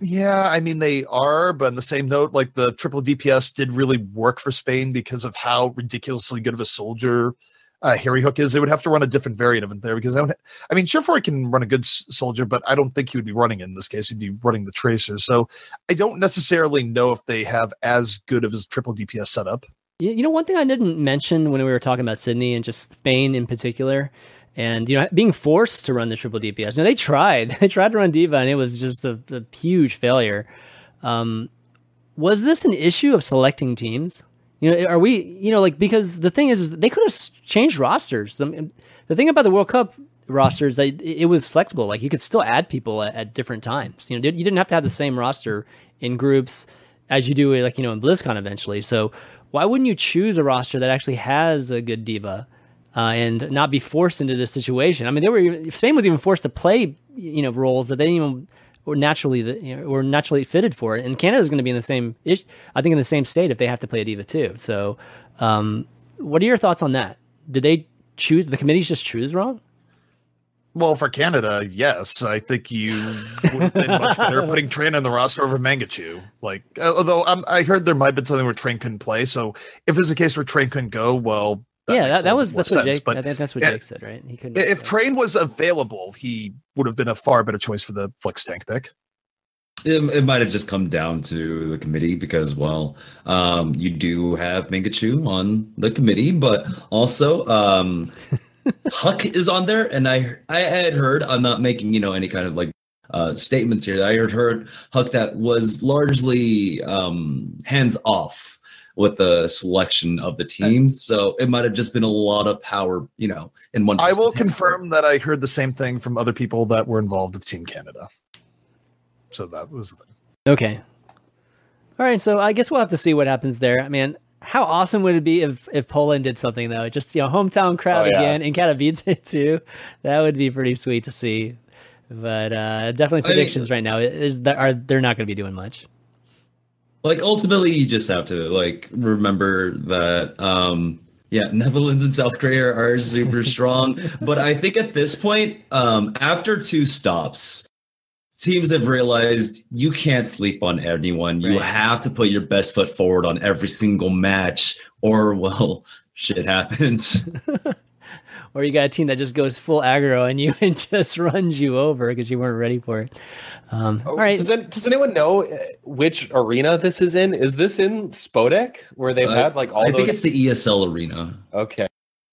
Yeah, I mean they are, but on the same note, like the triple DPS did really work for Spain because of how ridiculously good of a soldier uh, Harryhook is. They would have to run a different variant of it there because I, would, I mean, Surefour can run a good s- soldier, but I don't think he would be running it in this case. He'd be running the tracers. So I don't necessarily know if they have as good of a triple DPS setup. You know, one thing I didn't mention when we were talking about Sydney and just Spain in particular, and you know, being forced to run the triple DPS. Now they tried, they tried to run D.Va, and it was just a, a huge failure. Um, was this an issue of selecting teams? You know, are we, you know, like because the thing is, is they could have changed rosters. I mean, the thing about the World Cup rosters, that it, was flexible. Like you could still add people at, at different times. You know, you didn't have to have the same roster in groups as you do, like you know, in BlizzCon eventually. So why wouldn't you choose a roster that actually has a good D.Va uh, and not be forced into this situation? I mean, they were even, Spain was even forced to play, you know, roles that they didn't even were naturally you know, were naturally fitted for it. And Canada's going to be in the same ish, I think in the same state if they have to play a D.Va too. So, um, what are your thoughts on that? Did they choose the committees just choose wrong? Well, for Canada, yes, I think you would have been much better putting Train on the roster over Mangachu. Like, although um, I heard there might have been something where Train couldn't play, so if there's a case where Train couldn't go, well, that yeah, that, that was more that's what Jake. But I think that's what yeah, Jake said, right? He couldn't. if Train was available, he would have been a far better choice for the Flex tank pick. It, it might have just come down to the committee because, well, um, you do have Mangachu on the committee, but also um, Huck is on there, and I I had heard I'm not making you know any kind of like uh, statements here. I had heard Huck that was largely um, hands off with the selection of the team, so it might have just been a lot of power, you know, in one. I will confirm that I heard the same thing from other people that were involved with Team Canada. So that was the thing. Okay. All right, so I guess we'll have to see what happens there. I mean, how awesome would it be if if Poland did something though? Just you know, hometown crowd Oh, yeah. again in Katowice too. That would be pretty sweet to see. But uh, definitely I- predictions right now is that are they're not going to be doing much. Like ultimately you just have to like remember that um yeah netherlands and south korea are super strong. But i think at this point um after two stops teams have realized you can't sleep on anyone. You have to put your best foot forward on every single match or well shit happens Or you got a team that just goes full aggro and you and just runs you over because you weren't ready for it. Um, all right, Does, it, does anyone know uh, which arena this is in? Is this in Spodek where they've Uh, had like all i those? think it's the esl arena okay,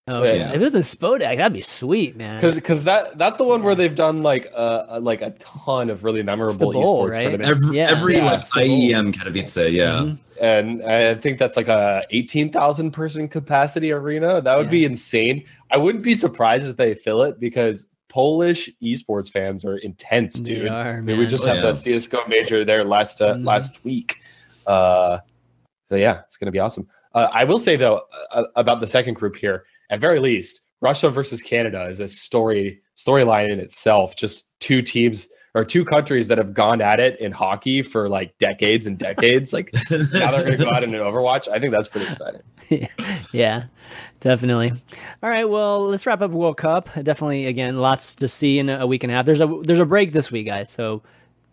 okay. yeah. if it was in Spodek, that'd be sweet, man. because because that that's the one where they've done like uh like a ton of really memorable bowl, esports right? tournaments, every, Yeah. every Yeah, like it's the goal. iem katowice yeah Mhm. and I think that's like a eighteen thousand person capacity arena. That would be insane. I wouldn't be surprised if they fill it because Polish esports fans are intense, They dude. are, I mean, we just Oh, had yeah. the CS:GO major there last uh, Mhm. last week. Uh, so yeah, it's gonna be awesome. Uh, I will say though uh, about the second group here, at very least, Russia versus Canada is a story storyline in itself. Just two teams or two countries that have gone at it in hockey for like decades and decades. like now they're gonna go out in an Overwatch. I think that's pretty exciting. yeah, definitely. All right, well, let's wrap up World Cup. Definitely, again, lots to see in a week and a half. There's a there's a break this week, guys. So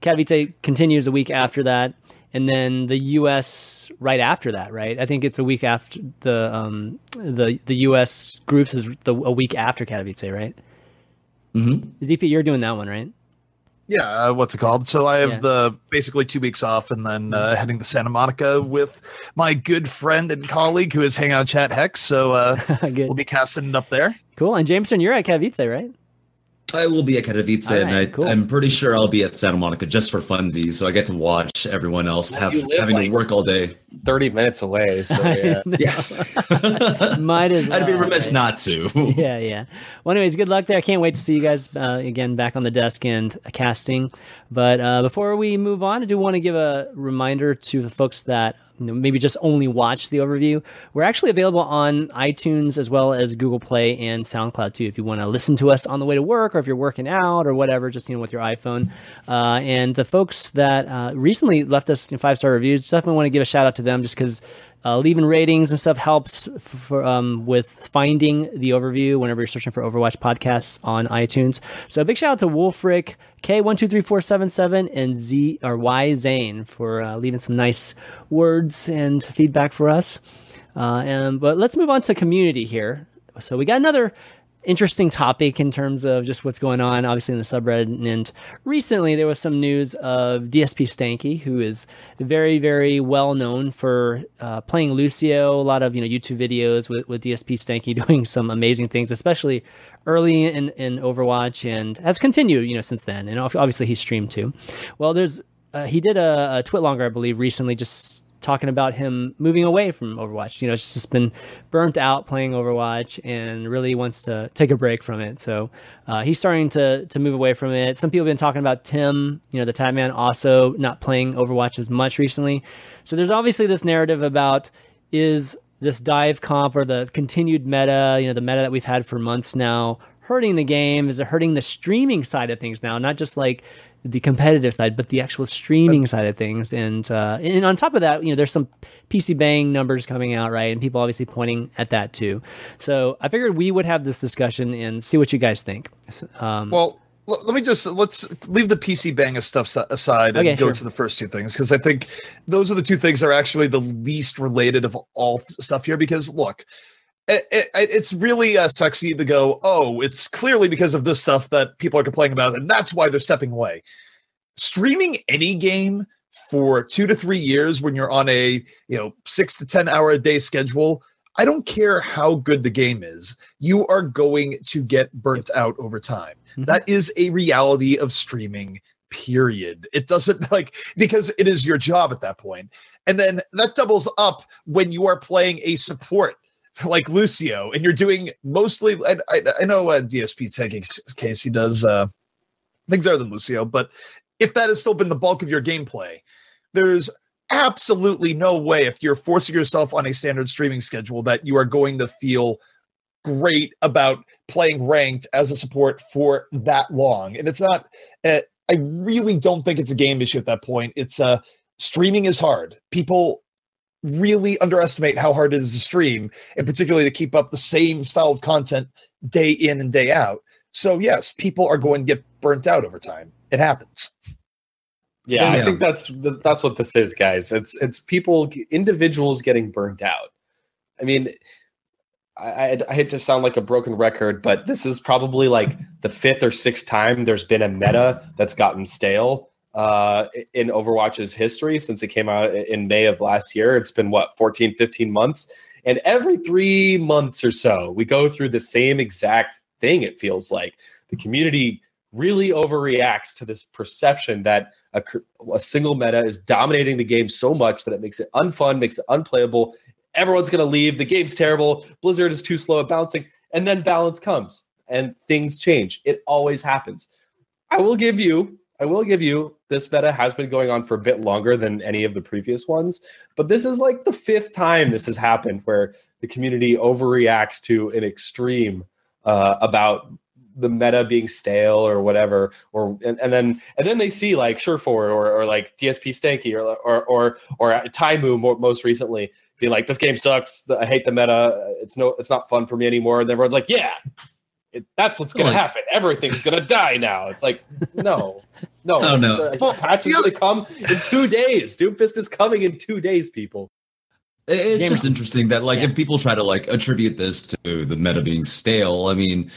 Katowice continues a week after that, and then the U.S. right after that. Right? I think it's a week after the um the the U.S. groups is the a week after Katowice, right? Mm-hmm. DP, you're doing that one, right? Yeah, uh, what's it called? So I have Yeah. the basically two weeks off, and then uh, heading to Santa Monica with my good friend and colleague who is Hangout Chat Hex. So uh, we'll be casting it up there. Cool. And Jameson, you're at Katowice, right? I will be at Katowice, All and I, cool. I'm pretty sure I'll be at Santa Monica just for funsies, so I get to watch everyone else have having like- to work all day. Thirty minutes away. So yeah. Yeah, Might as I'd be remiss right? not to. yeah, yeah. Well, anyways, good luck there. I can't wait to see you guys uh, again back on the desk and casting. But uh, before we move on, I do want to give a reminder to the folks that you know, maybe just only watch the overview. We're actually available on iTunes as well as Google Play and SoundCloud too. If you want to listen to us on the way to work or if you're working out or whatever, just you know with your iPhone. Uh, and the folks that uh, recently left us five star reviews, definitely want to give a shout out to them just because uh, leaving ratings and stuff helps for um, with finding the overview whenever you're searching for Overwatch podcasts on iTunes. So a big shout out to Wolfric K one two three four seven seven and Z or Y Zane for uh, leaving some nice words and feedback for us. Uh, and but let's move on to community here. So we got another interesting topic in terms of just what's going on, obviously in the subreddit. And recently there was some news of DSP Stanky, who is very, very well known for uh, playing Lucio. A lot of you know YouTube videos with, with DSP Stanky doing some amazing things, especially early in, in Overwatch, and has continued you know since then. And obviously he streamed too. Well, there's uh, he did a, a Twitlonger, I believe, recently, just talking about him moving away from Overwatch. You know, it's just been burnt out playing Overwatch and really wants to take a break from it. So uh, he's starting to to move away from it. Some people have been talking about Tim, you know, the Tide Man, also not playing Overwatch as much recently. So there's obviously this narrative about is this dive comp or the continued meta, you know, the meta that we've had for months now, hurting the game? Is it hurting the streaming side of things now? Not just like the competitive side, but the actual streaming side of things. And uh, and on top of that, you know, there's some PC Bang numbers coming out, right? And people obviously pointing at that too. So I figured we would have this discussion and see what you guys think. Um, well, let me just let's leave the PC Bang of stuff aside and Okay, go sure. to the first two things because I think those are the two things that are actually the least related of all stuff here. Because look, it, it, it's really uh, sexy to go, oh, it's clearly because of this stuff that people are complaining about, and that's why they're stepping away. Streaming any game for two to three years when you're on a you know six to ten hour a day schedule. I don't care how good the game is, you are going to get burnt out over time. Mhm. That is a reality of streaming, period. It doesn't like because it is your job at that point. And then that doubles up when you are playing a support like Lucio and you're doing mostly. I, I, I know uh, DSP taking case he does uh, things other than Lucio, but if that has still been the bulk of your gameplay, there's absolutely no way if you're forcing yourself on a standard streaming schedule that you are going to feel great about playing ranked as a support for that long. And it's not. Uh, I really don't think it's a game issue at that point. It's uh streaming is hard. People really underestimate how hard it is to stream, and particularly to keep up the same style of content day in and day out. So yes, people are going to get burnt out over time. It happens. Yeah, I think that's that's what this is, guys. It's it's people, individuals getting burnt out. I mean, I, I, I hate to sound like a broken record, but this is probably like the fifth or sixth time there's been a meta that's gotten stale uh, in Overwatch's history since it came out in May of last year. It's been what 14, 15 months, and every three months or so, we go through the same exact thing. It feels like the community really overreacts to this perception that a, a single meta is dominating the game so much that it makes it unfun, makes it unplayable. Everyone's going to leave. The game's terrible. Blizzard is too slow at bouncing. And then balance comes and things change. It always happens. I will give you, I will give you, this meta has been going on for a bit longer than any of the previous ones. But this is like the fifth time this has happened where the community overreacts to an extreme uh, about the meta being stale or whatever or and, and then and then they see like Surefour or, or like DSP Stanky or or or or Taimou most recently being like this game sucks I hate the meta it's no it's not fun for me anymore and everyone's like yeah it, that's what's gonna happen everything's gonna die now it's like no no Oh, no. the Well, patch is gonna come in two days Doomfist is coming in two days people It's Game- just interesting that like Yeah. if people try to like attribute this to the meta being stale, I mean,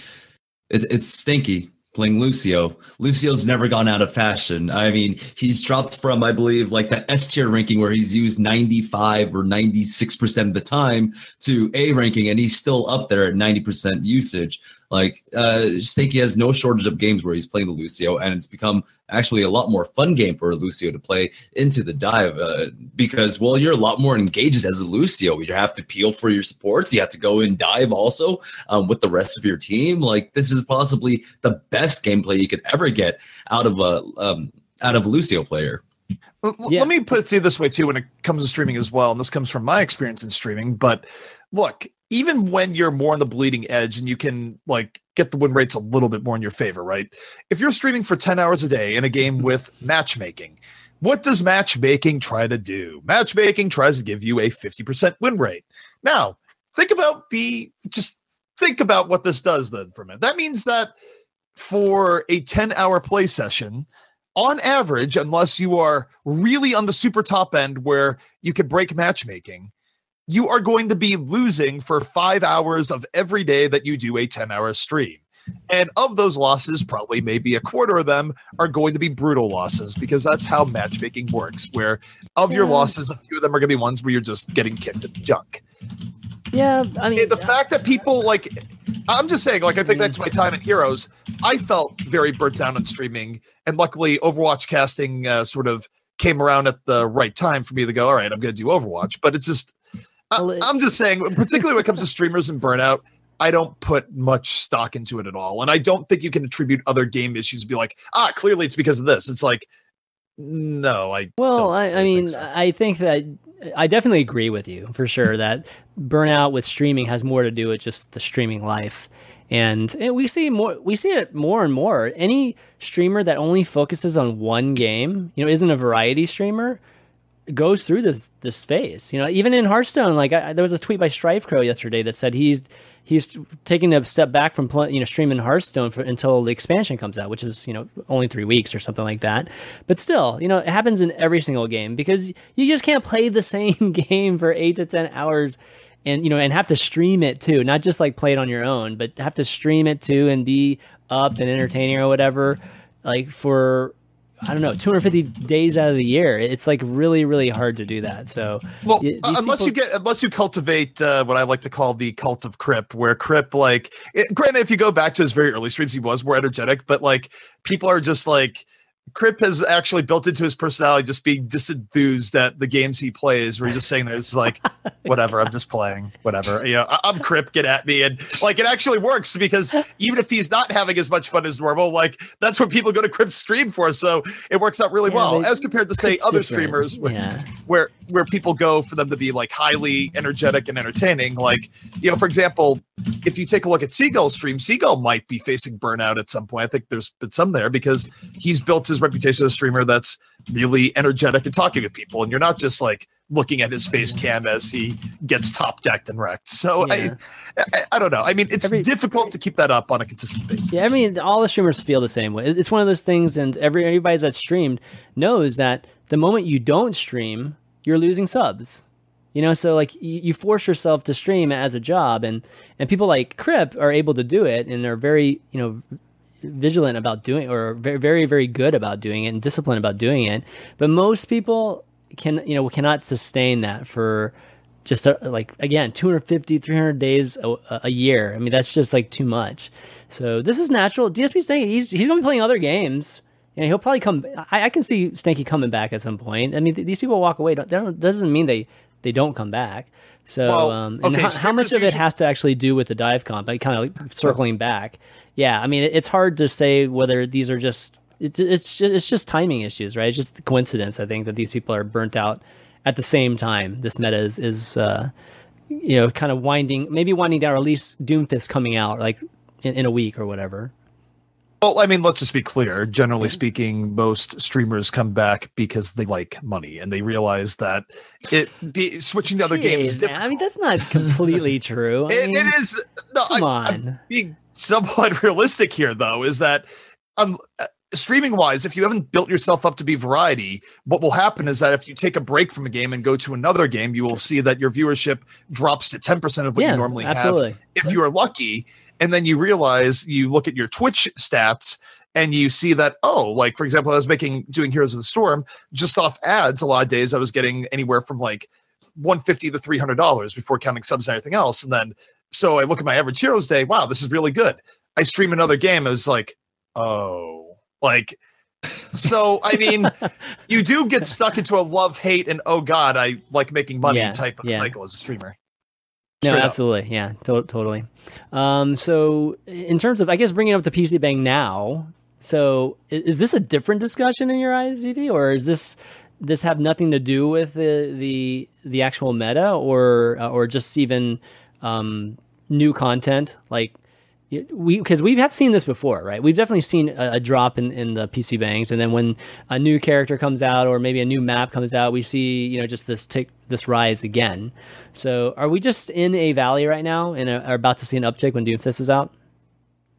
it, it's Stanky playing Lucio. Lucio's never gone out of fashion. I mean, he's dropped from I believe like the S tier ranking where he's used 95 or 96% of the time to A ranking and he's still up there at 90% usage. Like uh Stanky has no shortage of games where he's playing the Lucio and it's become actually a lot more fun game for Lucio to play into the dive uh, because well you're a lot more engaged as a Lucio. You have to peel for your supports. You have to go and dive also um, with the rest of your team. Like this is possibly the best gameplay you could ever get out of a um, out of a Lucio player. L- l- Yeah. Let me put it this way too when it comes to streaming as well, and this comes from my experience in streaming. But look, even when you're more on the bleeding edge and you can like get the win rates a little bit more in your favor, right? If you're streaming for 10 hours a day in a game mm-hmm. with matchmaking, what does matchmaking try to do? Matchmaking tries to give you a 50% win rate. Now, think about the just think about what this does then for a minute. That means that for a 10 hour play session, on average, unless you are really on the super top end where you could break matchmaking, you are going to be losing for five hours of every day that you do a 10 hour stream. And of those losses, probably maybe a quarter of them are going to be brutal losses because that's how matchmaking works. Where of your losses, a few of them are going to be ones where you're just getting kicked in the junk. Yeah, I mean, And the fact that people like, I'm just saying, like, I think that's my time at Heroes, I felt very burnt down on streaming. And luckily, Overwatch casting uh, sort of came around at the right time for me to go, all right, I'm going to do Overwatch. But it's just, I, I'm just saying, particularly when it comes to streamers and burnout, I don't put much stock into it at all. And I don't think you can attribute other game issues to be like, ah, clearly it's because of this. It's like, no, I Well, I, I mean, think so. I think that I definitely agree with you for sure that burnout with streaming has more to do with just the streaming life. And, and we see more we see it more and more. Any streamer that only focuses on one game, you know, isn't a variety streamer, goes through this this phase. You know, even in Hearthstone, like I, there was a tweet by StrifeCro yesterday that said he's he's taking a step back from you know streaming Hearthstone for, until the expansion comes out, which is you know only three weeks or something like that. But still, you know, it happens in every single game because you just can't play the same game for eight to ten hours. And you know, and have to stream it too, not just like play it on your own, but have to stream it too and be up and entertaining or whatever, like for I don't know, 250 days out of the year. It's like really, really hard to do that. So, well, unless people... you get, unless you cultivate uh, what I like to call the cult of Kripp, where Kripp, like, it, granted, if you go back to his very early streams, he was more energetic, but like, people are just like, Kripp has actually built into his personality just being disenthused at the games he plays, where he's just saying there's like, whatever, I'm just playing, whatever. You know, I- am Kripp, get at me. And like it actually works because even if he's not having as much fun as normal, like that's what people go to Kripp's stream for. So it works out really yeah, well. As compared to say other different. streamers yeah. where where people go for them to be like highly energetic and entertaining. Like, you know, for example, if you take a look at Seagull's stream, Seagull might be facing burnout at some point. I think there's been some there because he's built his reputation as a streamer that's really energetic and talking to people. And you're not just like looking at his face cam as he gets top decked and wrecked. So yeah. I, I, I, don't know. I mean, it's every, difficult to keep that up on a consistent basis. Yeah, I mean, all the streamers feel the same way. It's one of those things, and every everybody that's streamed knows that the moment you don't stream, you're losing subs. You know, so like you, force yourself to stream as a job, and and people like Kripp are able to do it, and they're very you know vigilant about doing or very very very good about doing it and disciplined about doing it. But most people can you know cannot sustain that for just a, like again 250 300 days a, a, year. I mean that's just like too much. So this is natural. DSP saying he's he's gonna be playing other games. Know, he'll probably come. I, I can see Stanky coming back at some point. I mean, th- these people walk away. Don't, that doesn't mean they they don't come back. So, well, um, and okay, how, how, much of it has to actually do with the dive comp? Like, kind of like circling back. Yeah, I mean, it, it's hard to say whether these are just it's it's just, it's just timing issues, right? It's just coincidence. I think that these people are burnt out at the same time. This meta is is uh, you know kind of winding, maybe winding down, or at least Doomfist coming out like in, in a week or whatever. Well, I mean, let's just be clear. Generally speaking, most streamers come back because they like money and they realize that it be switching to other games. I mean, that's not completely true. it, mean, it is. No, come I, on. I'm being somewhat realistic here, though, is that um, uh, streaming wise, if you haven't built yourself up to be variety, what will happen is that if you take a break from a game and go to another game, you will see that your viewership drops to 10% of what yeah, you normally absolutely. have. If you are lucky, and then you realize you look at your Twitch stats and you see that oh like for example i was making doing heroes of the storm just off ads a lot of days i was getting anywhere from like 150 to 300 dollars before counting subs and everything else and then so i look at my average heroes day wow this is really good i stream another game i was like oh like so i mean you do get stuck into a love hate and oh god i like making money yeah, type of yeah. cycle as a streamer no, absolutely. Up. Yeah, to- totally. Um, so, in terms of, I guess, bringing up the PC Bang now, so is, is this a different discussion in your eyes, ZV, or is this this have nothing to do with the the, the actual meta, or uh, or just even um, new content like we because we have seen this before, right? We've definitely seen a, a, drop in, in the PC bangs, and then when a new character comes out or maybe a new map comes out, we see you know just this tick this rise again. So are we just in a valley right now and uh, are about to see an uptick when Doomfist is out?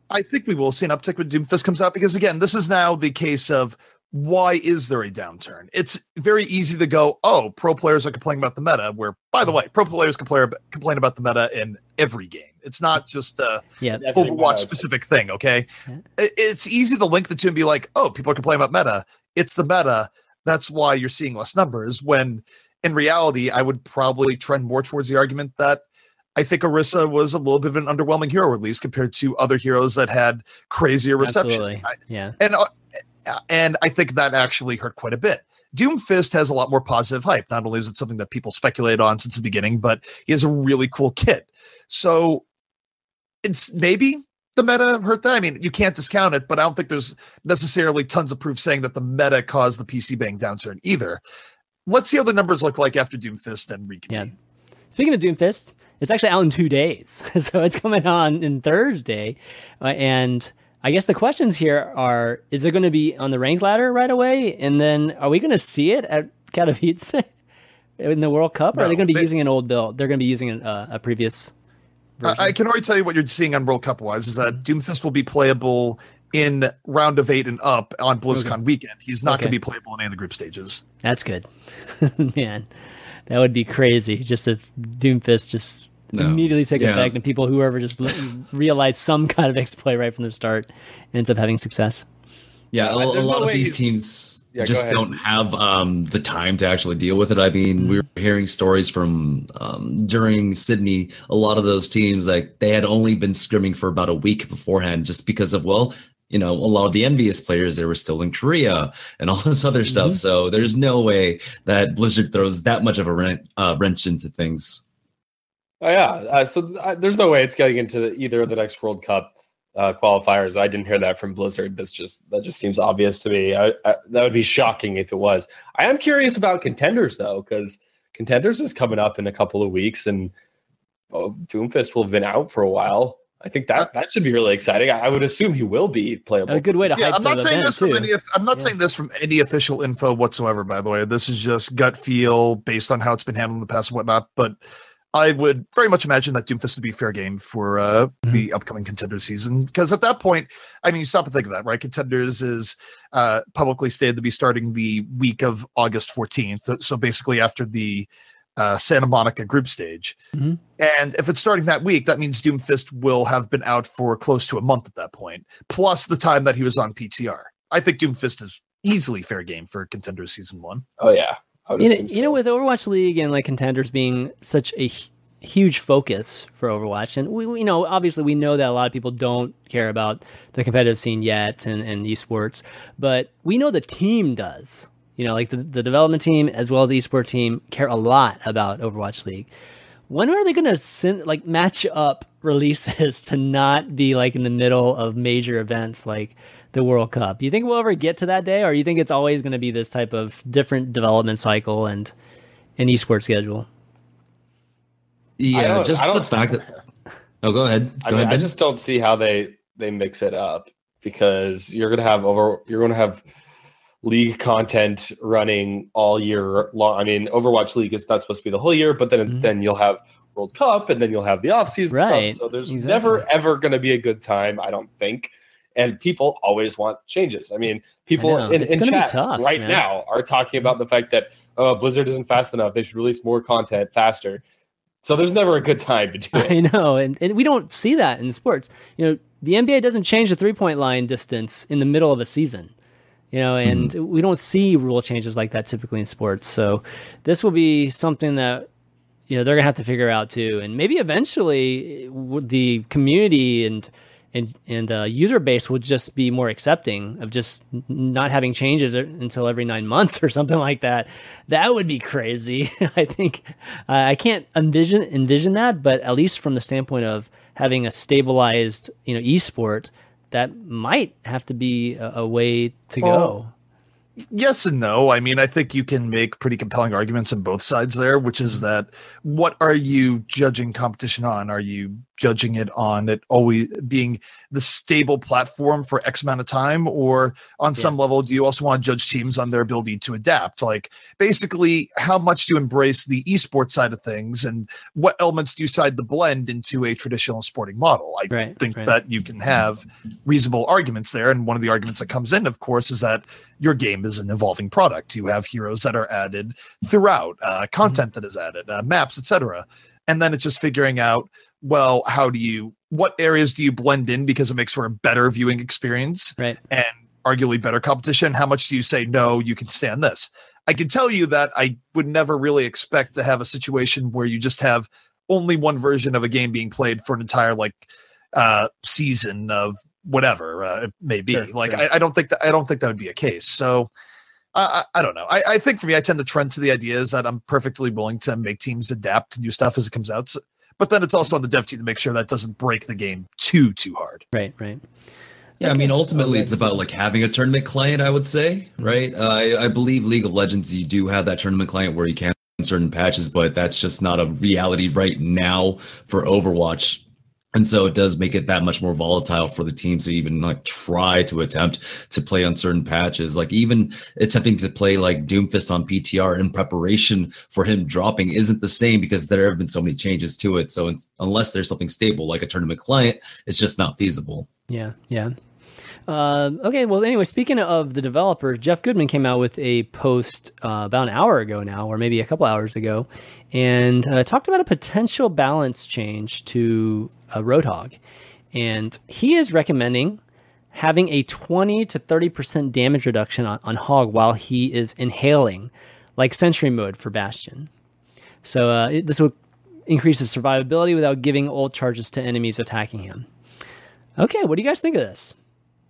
I think we will see an uptick when Doomfist comes out because again, this is now the case of why is there a downturn? It's very easy to go, oh, pro players are complaining about the meta. Where, by the way, pro players complain complain about the meta in every game. It's not just a yeah, Overwatch specific thing. Okay, yeah. it's easy to link the two and be like, oh, people are complaining about meta. It's the meta. That's why you're seeing less numbers. When in reality, I would probably trend more towards the argument that I think Orisa was a little bit of an underwhelming hero release compared to other heroes that had crazier reception. Absolutely. Yeah. And uh, and I think that actually hurt quite a bit. Doomfist has a lot more positive hype. Not only is it something that people speculate on since the beginning, but he has a really cool kit. So it's maybe the meta hurt that. I mean, you can't discount it, but I don't think there's necessarily tons of proof saying that the meta caused the PC bang downturn either. Let's see how the numbers look like after Doomfist and reconvene. Yeah. Speaking of Doomfist, It's actually out in two days, so it's coming on in Thursday, uh, and I guess the questions here are: Is it going to be on the rank ladder right away, and then are we going to see it at Katowice in the World Cup? Or are they going to be they- using an old build? They're going to be using a, a previous. I, I can already tell you what you're seeing on World Cup wise is that Doomfist will be playable in round of eight and up on BlizzCon weekend. He's not Okay. going to be playable in any of the group stages. That's good, man. That would be crazy. Just if Doomfist just No. immediately take Yeah. effect, and people whoever just realize some kind of exploit right from the start ends up having success. Yeah, a, a There's no lot of these you- teams Yeah, just don't have um, the time to actually deal with it. I mean, we were hearing stories from um, during Sydney. A lot of those teams, like they had only been scrimming for about a week beforehand, just because of well, you know, a lot of the EnVyUs players they were still in Korea and all this other stuff. So there's no way that Blizzard throws that much of a wren- uh, wrench into things. Oh yeah, uh, so uh, there's no way it's getting into the, either of the next World Cup uh, qualifiers. I didn't hear that from Blizzard. That's just that just seems obvious to me. I, I, that would be shocking if it was. I am curious about contenders though, because contenders is coming up in a couple of weeks, and oh, Doomfist will have been out for a while. I think that that should be really exciting. I, I would assume he will be playable. A good way to Yeah, hype I'm the not saying event, this from too. any. I'm not Yeah. saying this from any official info whatsoever. By the way, this is just gut feel based on how it's been handled in the past and whatnot. But I would very much imagine that Doomfist would be fair game for uh, Mm-hmm. the upcoming contender season because at that point, I mean, you stop and think of that, right? Contenders is uh, publicly stated to be starting the week of August 14th. So, so basically, after the uh, Santa Monica group stage. Mhm. And if it's starting that week, that means Doomfist will have been out for close to a month at that point, plus the time that he was on PTR. I think Doomfist is easily fair game for Contenders Season 1. oh yeah, You know, assume you know, with Overwatch League and like contenders being such a huge focus for Overwatch, and we, we you know obviously we know that a lot of people don't care about the competitive scene yet and, and esports, but we know the team does. You know, like the, the development team as well as the esport team care a lot about Overwatch League. When are they going to send like match up releases to not be like in the middle of major events like the World Cup? Do you think we'll ever get to that day, or you think it's always going to be this type of different development cycle and an esports schedule? Yeah, just the fact that. Oh, go ahead. Go I mean, ahead. I just don't see how they they mix it up because you're gonna have over you're gonna have league content running all year long. I mean, Overwatch League is not supposed to be the whole year, but then Mhm. then you'll have World Cup and then you'll have the off season Right, stuff. So there's exactly. never ever going to be a good time, I don't think. And people always want changes. I mean, people know. in, in chat tough, right man. now are talking about the fact that oh, Blizzard isn't fast enough. They should release more content faster. So there's never a good time to do it. I know, and, and we don't see that in sports. You know, the NBA doesn't change the three point line distance in the middle of a season. You know, and we don't see rule changes like that typically in sports. So this will be something that you know they're gonna have to figure out too, and maybe eventually the community and and and uh, user base would just be more accepting of just not having changes er- until every nine months or something like that. That would be crazy. I think uh, I can't envision envision that, but at least from the standpoint of having a stabilized you know esport, that might have to be a, a way to go. Yes and no. I mean, I think you can make pretty compelling arguments on both sides there, which is that what are you judging competition on? Are you judging it on it always being the stable platform for X amount of time? Or on some level, do you also want to judge teams on their ability to adapt? Like basically, how much do you embrace the esports side of things and what elements do you side the blend into a traditional sporting model? I Right, think right. that you can have reasonable arguments there. And one of the arguments that comes in, of course, is that your game is an evolving product. You have heroes that are added throughout, uh, content that is added, uh, maps, etc. And then it's just figuring out, well, how do you, what areas do you blend in because it makes for a better viewing experience Right. and arguably better competition? How much do you say, no, you can stand this? I can tell you that I would never really expect to have a situation where you just have only one version of a game being played for an entire like uh season of whatever uh, it may be. Sure, like sure. I, I don't think that I don't think that would be a case. So I, I, I don't know. I, I think for me, I tend to trend to the ideas that I'm perfectly willing to make teams adapt to new stuff as it comes out. So, but then it's also on the dev team to make sure that doesn't break the game too too hard. Right. Right. Yeah, I mean, ultimately, it's about like having a tournament client. I would say, right? Uh, I, I believe League of Legends, you do have that tournament client where you can certain patches, but that's just not a reality right now for Overwatch. And so it does make it that much more volatile for the teams to even like try to attempt to play on certain patches. Like even attempting to play like Doomfist on PTR in preparation for him dropping isn't the same because there have been so many changes to it. So unless there's something stable like a tournament client, it's just not feasible. Yeah, yeah. Uh, okay, well, anyway, speaking of the developers, Geoff Goodman came out with a post uh, about an hour ago now, or maybe a couple hours ago, and uh, talked about a potential balance change to uh, Roadhog. And he is recommending having a 20 to 30% damage reduction on, on Hog while he is inhaling, like Sentry Mode for Bastion. So uh, it, this will increase his survivability without giving ult charges to enemies attacking him. Okay, what do you guys think of this?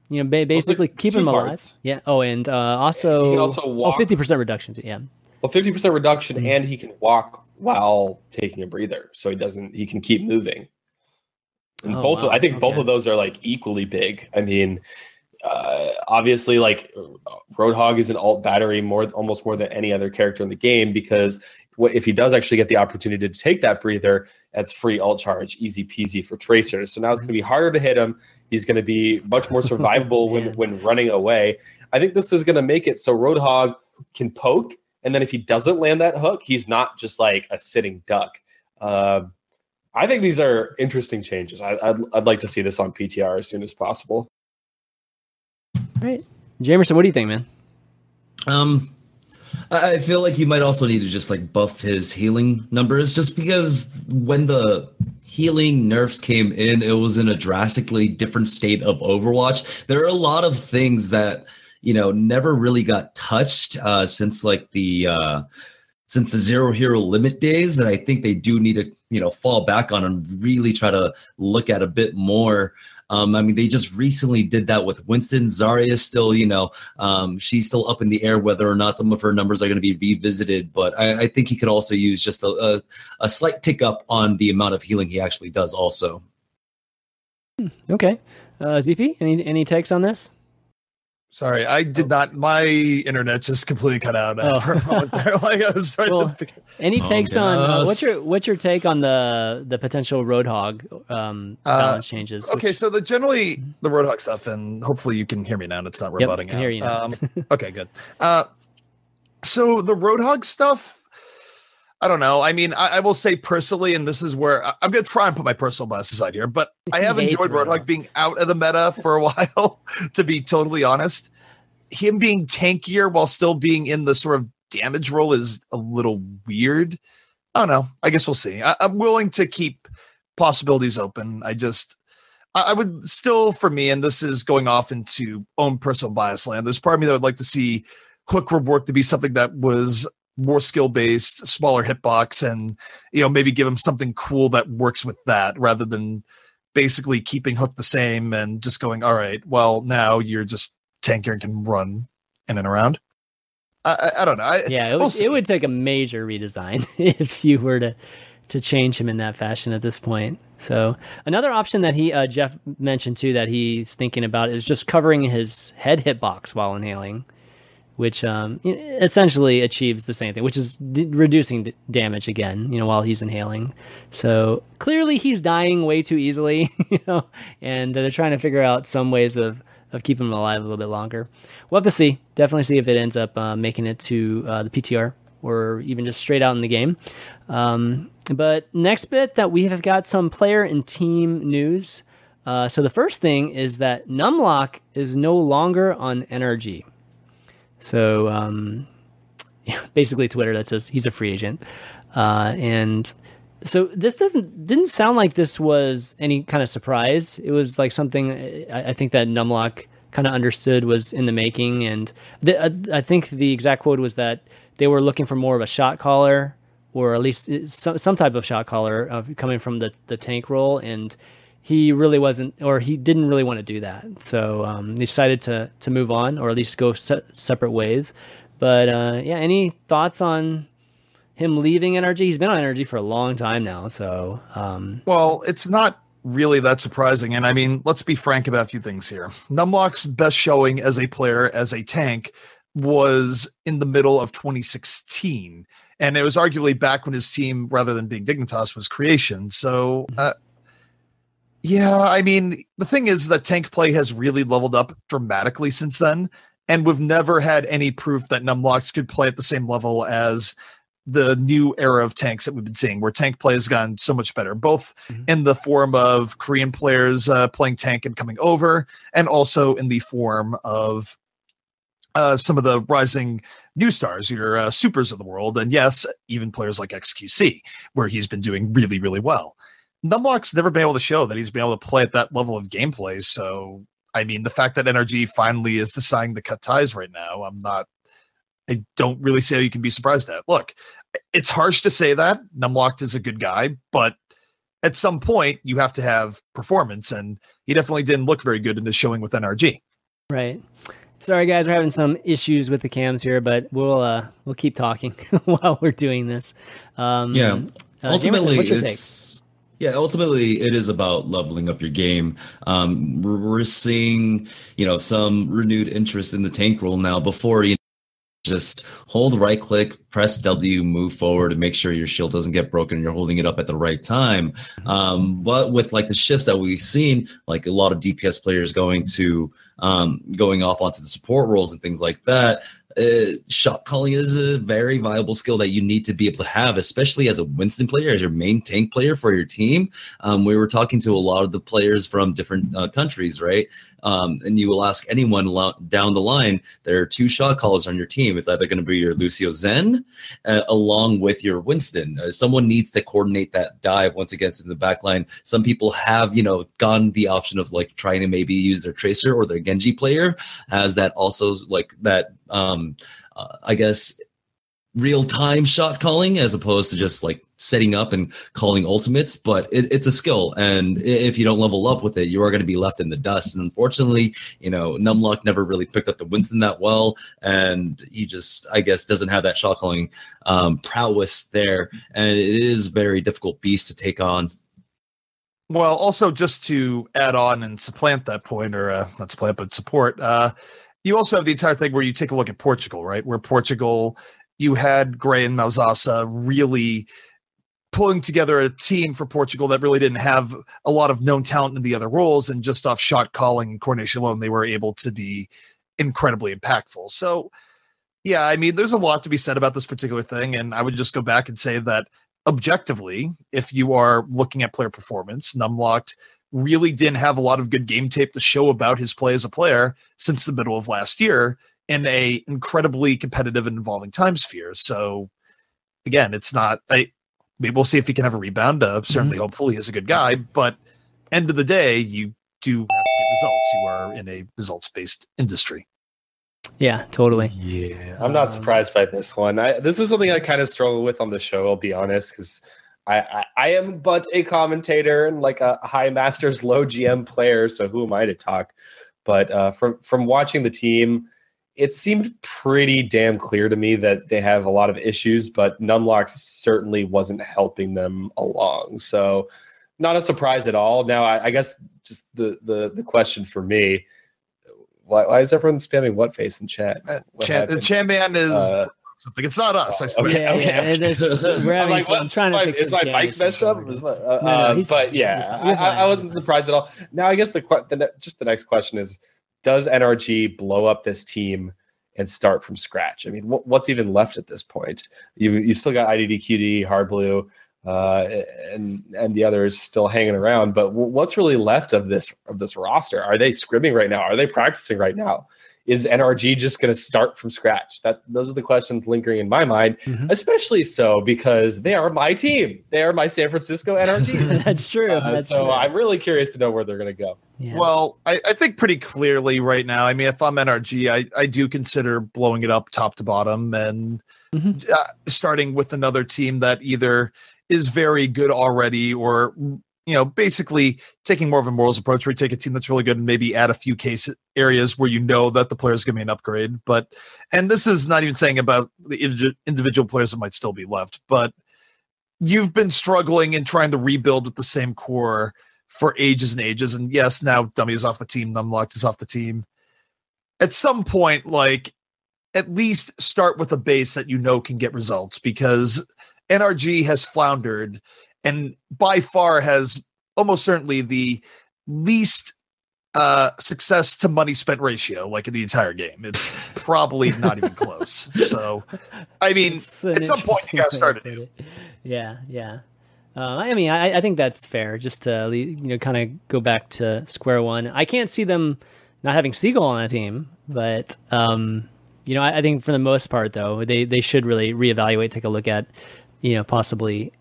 You know, ba- basically well, keep him alive. Parts. Yeah. Oh, and uh, also, also walk. oh, 50% reduction. Too. Yeah. Well, 50% reduction, mm-hmm. and he can walk while taking a breather, so he doesn't. He can keep moving. And oh, both, wow. I think, okay. both of those are like equally big. I mean, uh, obviously, like Roadhog is an ult battery more, almost more than any other character in the game because if he does actually get the opportunity to take that breather, that's free ult charge, easy peasy for tracers. So now it's going to be harder to hit him. He's going to be much more survivable when when running away. I think this is going to make it so Roadhog can poke, and then if he doesn't land that hook, he's not just like a sitting duck. Uh, I think these are interesting changes. I, would I'd like to see this on PTR as soon as possible. All right, Jamerson, what do you think, man? Um, I feel like you might also need to just like buff his healing numbers just because when the healing nerfs came in, it was in a drastically different state of Overwatch. There are a lot of things that, you know, never really got touched uh, since like the uh, since the zero hero limit days that I think they do need to, you know, fall back on and really try to look at a bit more. Um, I mean, they just recently did that with Winston. Zarya is still, you know, um, she's still up in the air whether or not some of her numbers are going to be revisited. But I, I, think he could also use just a, a, a slight tick up on the amount of healing he actually does. Also. Hmm, okay, uh, ZP, any any takes on this? Sorry, I did oh. not. My internet just completely cut out oh. for a moment there. Like I was trying well, to. Any takes oh, on uh, what's your what's your take on the the potential Roadhog um, uh, balance uh, changes? Okay, so the generally the Roadhog stuff, and hopefully you can hear me now. and It's not rebutting. Yep, can hear you now. Um, okay, good. Uh, so the Roadhog stuff. I don't know. I mean, I, I, will say personally, and this is where I, am going to try and put my personal bias aside here, but I have enjoyed Roadhog being out of the meta for a while, to be totally honest. Him being tankier while still being in the sort of damage role is a little weird. I don't know. I guess we'll see. I, am willing to keep possibilities open. I just, I, I would still, for me, and this is going off into own personal bias land, there's part of me that would like to see Hook Rework to be something that was more skill based, smaller hitbox, and you know maybe give him something cool that works with that rather than basically keeping Hook the same and just going, all right, well now you're just tankier and can run in and around. I, I, I don't know. I, yeah, it would, we'll it would take a major redesign if you were to to change him in that fashion at this point. So another option that he uh, Jeff mentioned too that he's thinking about is just covering his head hitbox while inhaling which um, essentially achieves the same thing, which is d- reducing d- damage again, you know, while he's inhaling. So clearly he's dying way too easily, you know, and they're trying to figure out some ways of, of keeping him alive a little bit longer. We'll have to see. Definitely see if it ends up uh, making it to uh, the PTR or even just straight out in the game. Um, but next bit that we have got some player and team news. Uh, so the first thing is that Numlock is no longer on NRG. So um, basically, Twitter that says he's a free agent, uh, and so this doesn't didn't sound like this was any kind of surprise. It was like something I, I think that Numlock kind of understood was in the making, and the, uh, I think the exact quote was that they were looking for more of a shot caller or at least uh, some, some type of shot caller of coming from the, the tank role. And he really wasn't, or he didn't really want to do that. So um, they decided to to move on, or at least go se- separate ways. But uh, yeah, any thoughts on him leaving NRG? He's been on Energy for a long time now. So um, well, it's not really that surprising. And I mean, let's be frank about a few things here. Numlock's best showing as a player, as a tank, was in the middle of 2016 and it was arguably back when his team, rather than being Dignitas, was Creation. So, Mm-hmm. uh, yeah, I mean, the thing is that tank play has really leveled up dramatically since then, and we've never had any proof that Numlocks could play at the same level as the new era of tanks that we've been seeing, where tank play has gone so much better, both Mhm. in the form of Korean players uh, playing tank and coming over, and also in the form of uh, some of the rising new stars, your uh, supers of the world, and yes, even players like XQC, where he's been doing really, really well. Numlock's never been able to show that he's been able to play at that level of gameplay. So, I mean, the fact that NRG finally is deciding to cut ties right now, I'm not. I don't really see how you can be surprised at. Look, it's harsh to say that Numlocked is a good guy, but at some point you have to have performance, and he definitely didn't look very good in his showing with NRG. Right. Sorry, guys, we're having some issues with the cams here, but we'll uh, we'll keep talking while we're doing this. Um, Yeah. uh, Jamerson, ultimately what's your take? Yeah ultimately it is about leveling up your game. Um we're, seeing you know some renewed interest in the tank role now before you just hold right click press w move forward and make sure your shield doesn't get broken and you're holding it up at the right time. Um but with like the shifts that we've seen like a lot of dps players going to um going off onto the support roles and things like that uh, shot calling is a very viable skill that you need to be able to have, especially as a Winston player, as your main tank player for your team. Um, we were talking to a lot of the players from different uh, countries, right? Um, and you will ask anyone lo- down the line, there are two shot callers on your team. It's either going to be your Lucio Zen uh, along with your Winston. Uh, someone needs to coordinate that dive once again in the back line. Some people have, you know, gone the option of like trying to maybe use their Tracer or their Genji player as that also like that um uh, I guess real time shot calling as opposed to just like setting up and calling ultimates. But it, it's a skill, and if you don't level up with it, you are going to be left in the dust. And unfortunately, you know, Numlock never really picked up the Winston that well, and he just I guess doesn't have that shot calling um, prowess there, and it is very difficult beast to take on. Well, also just to add on and supplant that point, or uh, not supplant, but support. Uh, you also have the entire thing where you take a look at Portugal, right? Where Portugal, you had Gray and Mauzasa really pulling together a team for Portugal that really didn't have a lot of known talent in the other roles, and just off shot calling and coordination alone, they were able to be incredibly impactful. So, yeah, I mean, there's a lot to be said about this particular thing, and I would just go back and say that objectively, if you are looking at player performance, Numlocked really didn't have a lot of good game tape to show about his play as a player since the middle of last year in a incredibly competitive and involving time sphere. So again, it's not I maybe we'll see if he can have a rebound. Uh, certainly hopefully he's a good guy, but end of the day, you do have to get results. You are in a results based industry. Yeah, totally. Yeah, I'm not surprised by this one. I, this is something I kind of struggle with on the show. I'll be honest, because I, I I am but a commentator and like a high masters low GM player. So who am I to talk? But uh, from from watching the team, it seemed pretty damn clear to me that they have a lot of issues. But Numlock certainly wasn't helping them along. So not a surprise at all. Now I, I guess just the the the question for me. Why, why is everyone spamming what face in chat? Uh, What Chan, happened? Is Uh, something. It's not us. I swear. okay. yeah, yeah, it is- we're I'm like, some. I'm trying is to my, fix is my some mic messed up? Is my, uh, no, uh, he's but yeah, You're I, I, I wasn't surprised at all. Now, I guess the, que- the just the next question is: Does NRG blow up this team and start from scratch? I mean, what, what's even left at this point? You you still got IDDQD, HarbleU, uh, and and the others still hanging around. But w- what's really left of this of this roster? Are they scrimming right now? Are they practicing right now? Is NRG just going to start from scratch? That those are the questions lingering in my mind, Mhm. especially so because they are my team. They are my San Francisco NRG. That's true. Uh, That's so true. I'm really curious to know where they're going to go. Yeah. Well, I, I think pretty clearly right now. I mean, if I'm NRG, I, I do consider blowing it up top to bottom and Mhm. uh, starting with another team that either is very good already or, you know, basically taking more of a morals approach where you take a team that's really good and maybe add a few case areas where you know that the player is going to be an upgrade. But, and this is not even saying about the individual players that might still be left, but you've been struggling and trying to rebuild with the same core for ages and ages. And yes, now Dummy is off the team, Numlocked is off the team. At some point, like at least start with a base that you know can get results because NRG has floundered and by far has almost certainly the least uh, success to money spent ratio, like in the entire game. It's probably not even close. So, I mean, at some point you got to start it. Yeah, yeah. Uh, I mean, I, I, think that's fair. Just to you know, kind of go back to square one. I can't see them not having Seagull on a team, but um, you know, I, I, think for the most part, though, they they should really reevaluate, take a look at, you know, possibly,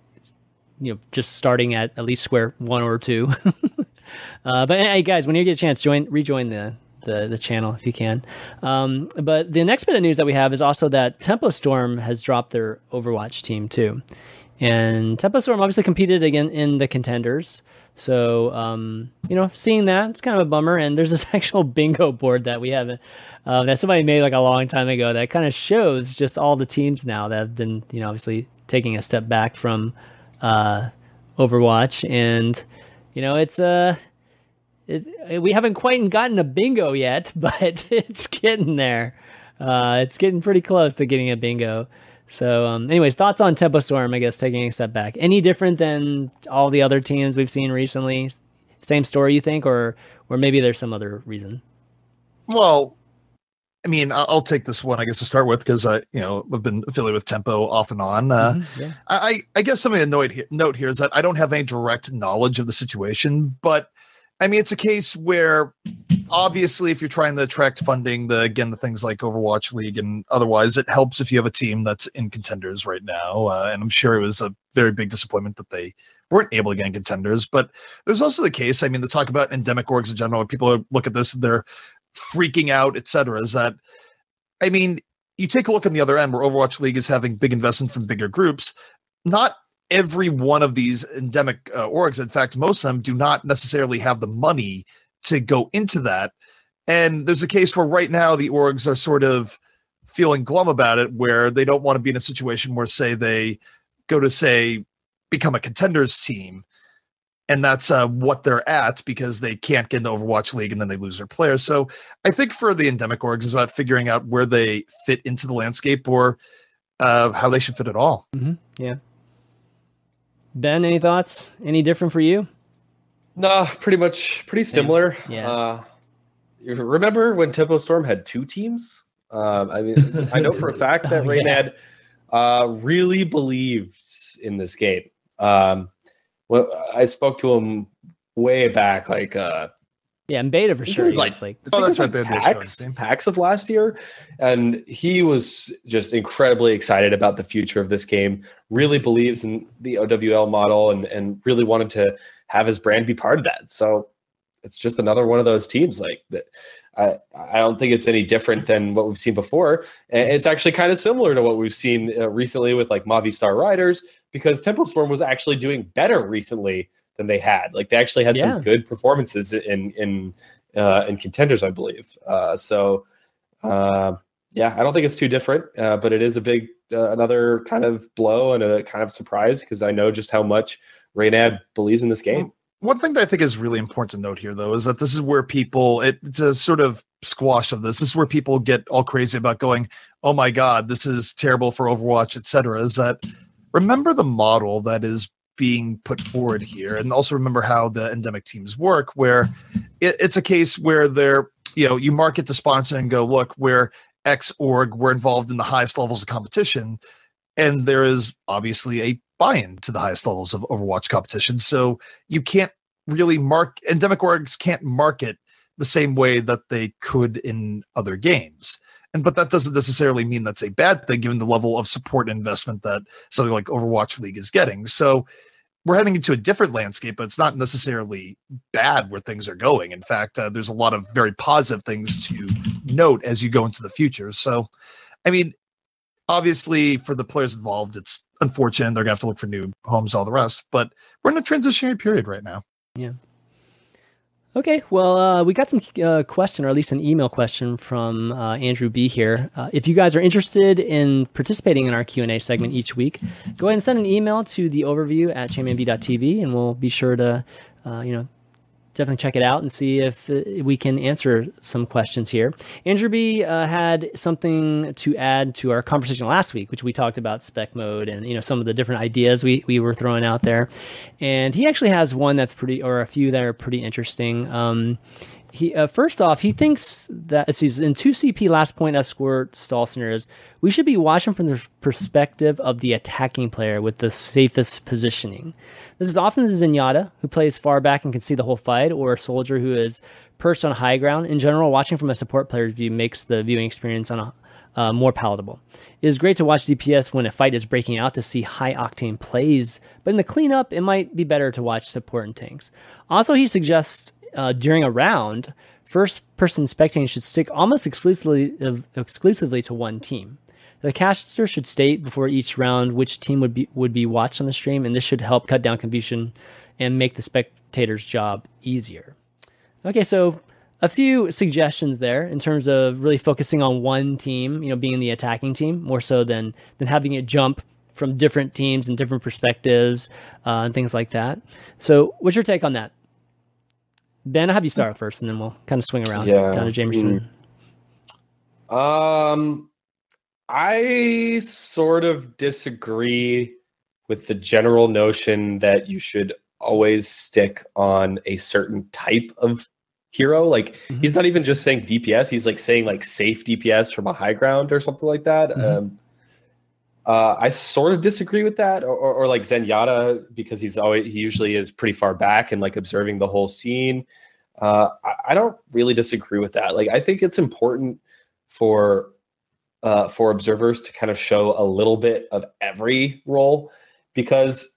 you know, just starting at at least square one or two. uh, but hey, guys, when you get a chance, join rejoin the the, the channel if you can. Um, but the next bit of news that we have is also that Tempo Storm has dropped their Overwatch team too. And Tempo Storm obviously competed again in the contenders. So, um, you know, seeing that, it's kind of a bummer. And there's this actual bingo board that we have uh, that somebody made like a long time ago that kind of shows just all the teams now that have been, you know, obviously taking a step back from uh, Overwatch. And, you know, it's uh, it, we haven't quite gotten a bingo yet, but it's getting there. Uh, it's getting pretty close to getting a bingo. So, um, anyways, thoughts on Tempo Storm? I guess taking a step back. Any different than all the other teams we've seen recently? Same story, you think, or or maybe there's some other reason? Well, I mean, I'll take this one, I guess, to start with, because I, you know, I've been affiliated with Tempo off and on. Uh, mm-hmm, yeah. I, I guess something to note here, note here is that I don't have any direct knowledge of the situation, but I mean, it's a case where obviously, if you're trying to attract funding, the again the things like Overwatch League and otherwise, it helps if you have a team that's in contenders right now. Uh, and I'm sure it was a very big disappointment that they weren't able to get in contenders. But there's also the case. I mean, to talk about endemic orgs in general, people look at this, they're freaking out, etc. Is that I mean, you take a look on the other end where Overwatch League is having big investment from bigger groups. Not every one of these endemic uh, orgs, in fact, most of them do not necessarily have the money to go into that. And there's a case where right now the orgs are sort of feeling glum about it, where they don't want to be in a situation where, say, they go to say become a contenders team, and that's uh, what they're at because they can't get in the Overwatch League and then they lose their players. So I think for the endemic orgs is about figuring out where they fit into the landscape or uh, how they should fit at all. Mm-hmm. Yeah. Ben, any thoughts? Any different for you? No, pretty much pretty similar. Yeah. Uh, remember when Tempo Storm had two teams? Um, I mean, I know for a fact that oh, Reynad yeah. uh, really believes in this game. Um, well, I spoke to him way back, like uh, yeah, in beta for sure. Like, like, oh, that's right. Like PAX, PAX of last year, and he was just incredibly excited about the future of this game. Really believes in the OWL model, and and really wanted to have his brand be part of that. So it's just another one of those teams like that. I, I don't think it's any different than what we've seen before. And it's actually kind of similar to what we've seen uh, recently with like Movistar Riders, because Tempo Storm was actually doing better recently than they had. Like they actually had yeah. some good performances in in uh, in contenders, I believe. Uh, so uh, yeah, I don't think it's too different, uh, but it is a big uh, another kind of blow and a kind of surprise because I know just how much Reynad believes in this game. One thing that I think is really important to note here, though, is that this is where people it's a sort of squash of this. This is where people get all crazy about going, "Oh my God, this is terrible for Overwatch, etc." Is that remember the model that is being put forward here and also remember how the endemic teams work where it, it's a case where they're you know you market to sponsor and go look we're x org we're involved in the highest levels of competition and there is obviously a buy-in to the highest levels of overwatch competition. So you can't really mark endemic orgs can't market the same way that they could in other games and but that doesn't necessarily mean that's a bad thing given the level of support and investment that something like Overwatch League is getting. So we're heading into a different landscape, but it's not necessarily bad where things are going. In fact, uh, there's a lot of very positive things to note as you go into the future. So, I mean, obviously for the players involved, it's unfortunate they're gonna have to look for new homes, all the rest. But we're in a transitionary period right now. Yeah. Okay, well, uh, we got some uh, question, or at least an email question from uh, Andrew B here. Uh, if you guys are interested in participating in our Q and A segment each week, go ahead and send an email to the overview at chanmanv.tv, and we'll be sure to, uh, you know, definitely check it out and see if uh, we can answer some questions here. Andrew B uh, had something to add to our conversation last week, which we talked about spec mode and you know some of the different ideas we, we were throwing out there. And he actually has one that's pretty, or a few that are pretty interesting. Um, he uh, first off, he thinks that he's in two CP last point escort stall scenarios. We should be watching from the perspective of the attacking player with the safest positioning. This is often the Zenyatta, who plays far back and can see the whole fight, or a soldier who is perched on high ground. In general, watching from a support player's view makes the viewing experience on a, uh, more palatable. It is great to watch DPS when a fight is breaking out to see high octane plays, but in the cleanup, it might be better to watch support and tanks. Also, he suggests uh, during a round, first person spectating should stick almost exclusively exclusively to one team. The caster should state before each round which team would be would be watched on the stream, and this should help cut down confusion and make the spectator's job easier. Okay, so a few suggestions there in terms of really focusing on one team, you know, being the attacking team more so than than having it jump from different teams and different perspectives uh, and things like that. So, what's your take on that? Ben, I'll have you start first, and then we'll kind of swing around yeah. down to Jamerson. Um, I sort of disagree with the general notion that you should always stick on a certain type of hero. Like mm-hmm. he's not even just saying DPS; he's like saying like safe DPS from a high ground or something like that. Mm-hmm. Um, uh, I sort of disagree with that, or, or, or, like Zenyatta because he's always he usually is pretty far back and like observing the whole scene. Uh, I, I, don't really disagree with that. Like I think it's important for uh, for observers to kind of show a little bit of every role because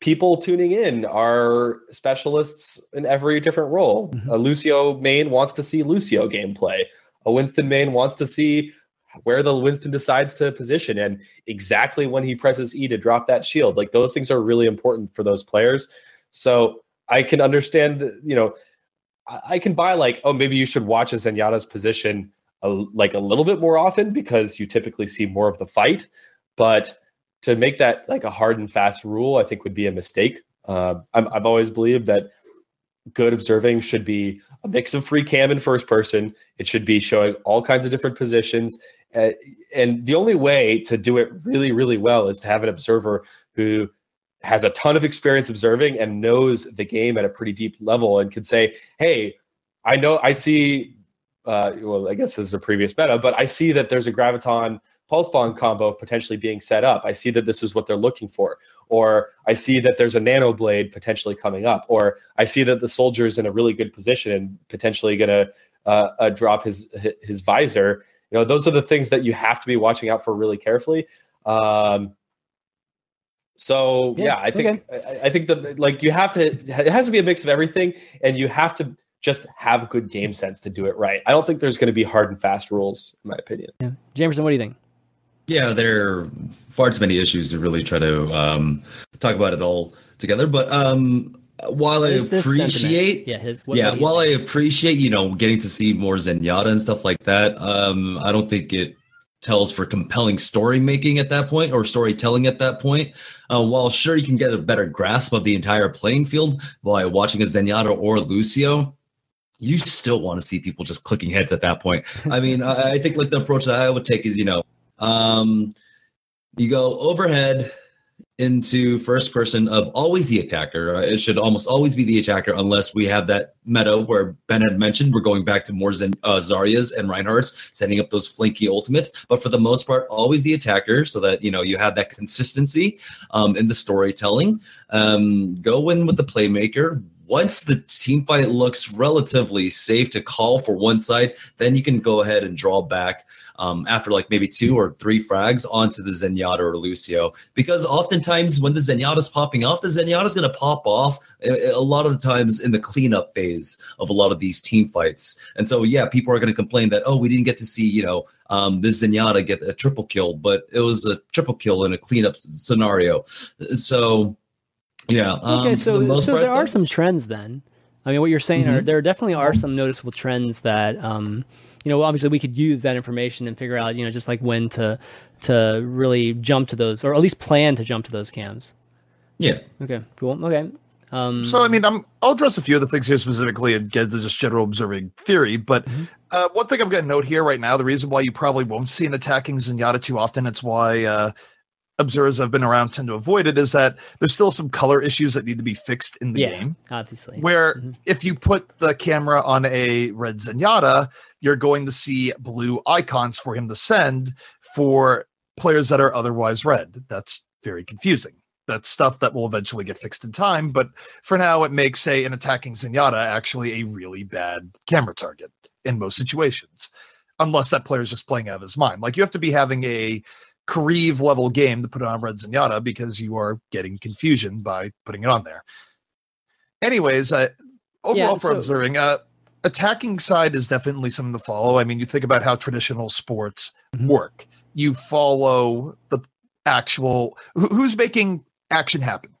people tuning in are specialists in every different role. Mm-hmm. A Lucio main wants to see Lucio gameplay. A Winston main wants to see where the Winston decides to position and exactly when he presses E to drop that shield. Like those things are really important for those players. So I can understand, you know, I can buy like, oh, maybe you should watch a Zenyatta's position a, like a little bit more often because you typically see more of the fight. But to make that like a hard and fast rule, I think would be a mistake. Uh, i have always believed that good observing should be a mix of free cam and first person. It should be showing all kinds of different positions. Uh, and the only way to do it really, really well is to have an observer who has a ton of experience observing and knows the game at a pretty deep level and can say, hey, I know I see uh, well, I guess this is a previous meta, but I see that there's a graviton pulse bomb combo potentially being set up. I see that this is what they're looking for, or I see that there's a nano blade potentially coming up, or I see that the soldier is in a really good position and potentially going to uh, uh, drop his his visor. You know, those are the things that you have to be watching out for really carefully. Um, so yeah, yeah I think okay. I, I think that like you have to it has to be a mix of everything, and you have to just have good game sense to do it right. I don't think there's going to be hard and fast rules, in my opinion. Yeah. Jamerson, what do you think? Yeah, there are far too many issues to really try to um, talk about it all together. But um, while I appreciate, yeah, his, yeah, while think? I appreciate, you know, getting to see more Zenyatta and stuff like that, um, I don't think it tells for compelling story making at that point or storytelling at that point. Uh, while sure you can get a better grasp of the entire playing field by watching a Zenyatta or Lucio, you still want to see people just clicking heads at that point. I mean, I, I, think like the approach that I would take is, you know, um, you go overhead into first person of always the attacker. It should almost always be the attacker unless we have that meta where Ben had mentioned we're going back to more Zen, uh, Zarya's and Reinhardt's setting up those flanky ultimates. But for the most part, always the attacker so that, you know, you have that consistency um, in the storytelling. Um, go in with the playmaker, once the team fight looks relatively safe to call for one side, then you can go ahead and draw back um, after like maybe two or three frags onto the Zenyatta or Lucio. Because oftentimes when the Zenyatta's popping off, the Zenyatta's going to pop off a, a, lot of the times in the cleanup phase of a lot of these team fights. And so, yeah, people are going to complain that, oh, we didn't get to see, you know, um, this Zenyatta get a triple kill, but it was a triple kill in a cleanup scenario. So, yeah. Um, okay, so so part, there though, are some trends then. I mean, what you're saying mm-hmm. are there definitely are some noticeable trends that um, you know, obviously we could use that information and figure out, you know, just like when to to really jump to those, or at least plan to jump to those cams. Yeah. Okay. Cool. Okay. Um, So I mean, I'm I'll address a few of the things here specifically and get to just general observing theory. But Mhm. uh, one thing I'm going to note here right now, the reason why you probably won't see an attacking Zenyatta too often, it's why uh, observers have been around tend to avoid it, is that there's still some color issues that need to be fixed in the Yeah. game. obviously. Where Mhm. if you put the camera on a red Zenyatta, you're going to see blue icons for him to send for players that are otherwise red. That's very confusing. That's stuff that will eventually get fixed in time, but for now, it makes, say, an attacking Zenyatta actually a really bad camera target in most situations, unless that player is just playing out of his mind. Like you have to be having a Kariv level game to put it on Red Zenyatta because you are getting confusion by putting it on there. Anyways, uh, overall Yeah, for so- observing, uh, attacking side is definitely something to follow. I mean, you think about how traditional sports Mhm. work. You follow the actual who, who's making action happen.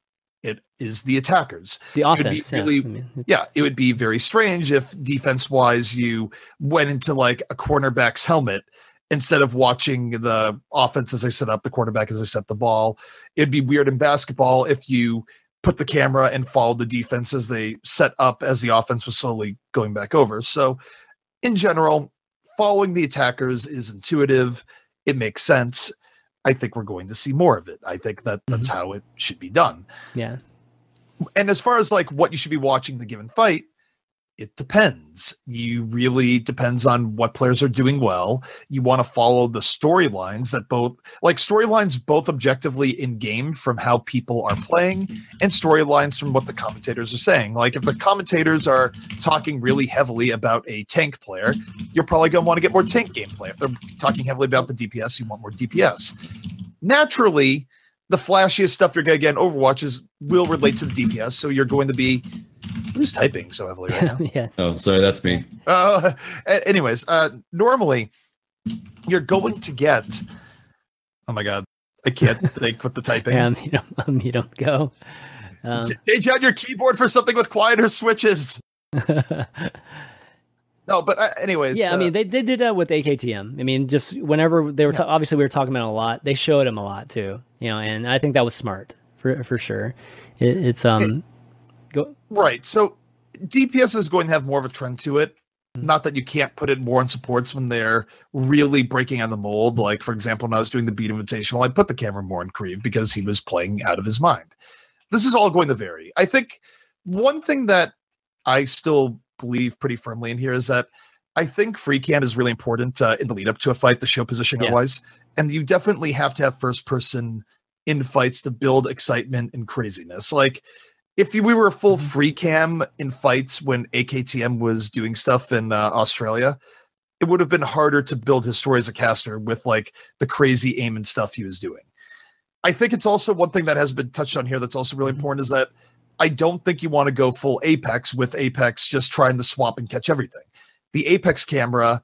It is the attackers. the offense, yeah. I mean, Yeah, it would be very strange if defense wise you went into like a cornerback's helmet instead of watching the offense as they set up the quarterback as they set the ball. It'd be weird in basketball if you put the camera and followed the defense as they set up as the offense was slowly going back over. So, in general, following the attackers is intuitive. It makes sense. I think we're going to see more of it. I think that that's mm-hmm. how it should be done yeah. and as far as like what you should be watching the given fight it depends. You really depends on what players are doing well. You want to follow the storylines that both like storylines both objectively in game from how people are playing and storylines from what the commentators are saying. Like if the commentators are talking really heavily about a tank player you're probably going to want to get more tank gameplay. If they're talking heavily about the dps you want more dps naturally the flashiest stuff you're going to get in Overwatch is will relate to the DPS. So you're going to be who's typing so heavily right now. yes. Oh, sorry, that's me. uh, anyways, uh, normally you're going to get. Oh my god, I can't think with the typing. Yeah, you don't, you don't go. Um, Change out your keyboard for something with quieter switches. No, but uh, anyways, yeah, I uh, mean, they, they did that with AKTM. I mean, just whenever they were, ta- obviously, we were talking about it a lot. They showed him a lot too, you know, and I think that was smart for for sure. It, it's um, go Right. So DPS is going to have more of a trend to it. Not that you can't put it more on supports when they're really breaking on the mold. Like, for example, when I was doing the Beat Invitational, I put the camera more on Kariv because he was playing out of his mind. This is all going to vary. I think one thing that I still believe pretty firmly in here is that I think free cam is really important uh, in the lead up to a fight, the show positioning Yeah. wise. And you definitely have to have first person in fights to build excitement and craziness. Like, if we were a full Mm-hmm. free cam in fights when AKTM was doing stuff in uh, Australia, it would have been harder to build his story as a caster with like the crazy aim and stuff he was doing. I think it's also one thing that has been touched on here that's also really Mhm. important is that I don't think you want to go full Apex with Apex just trying to swap and catch everything. The Apex camera,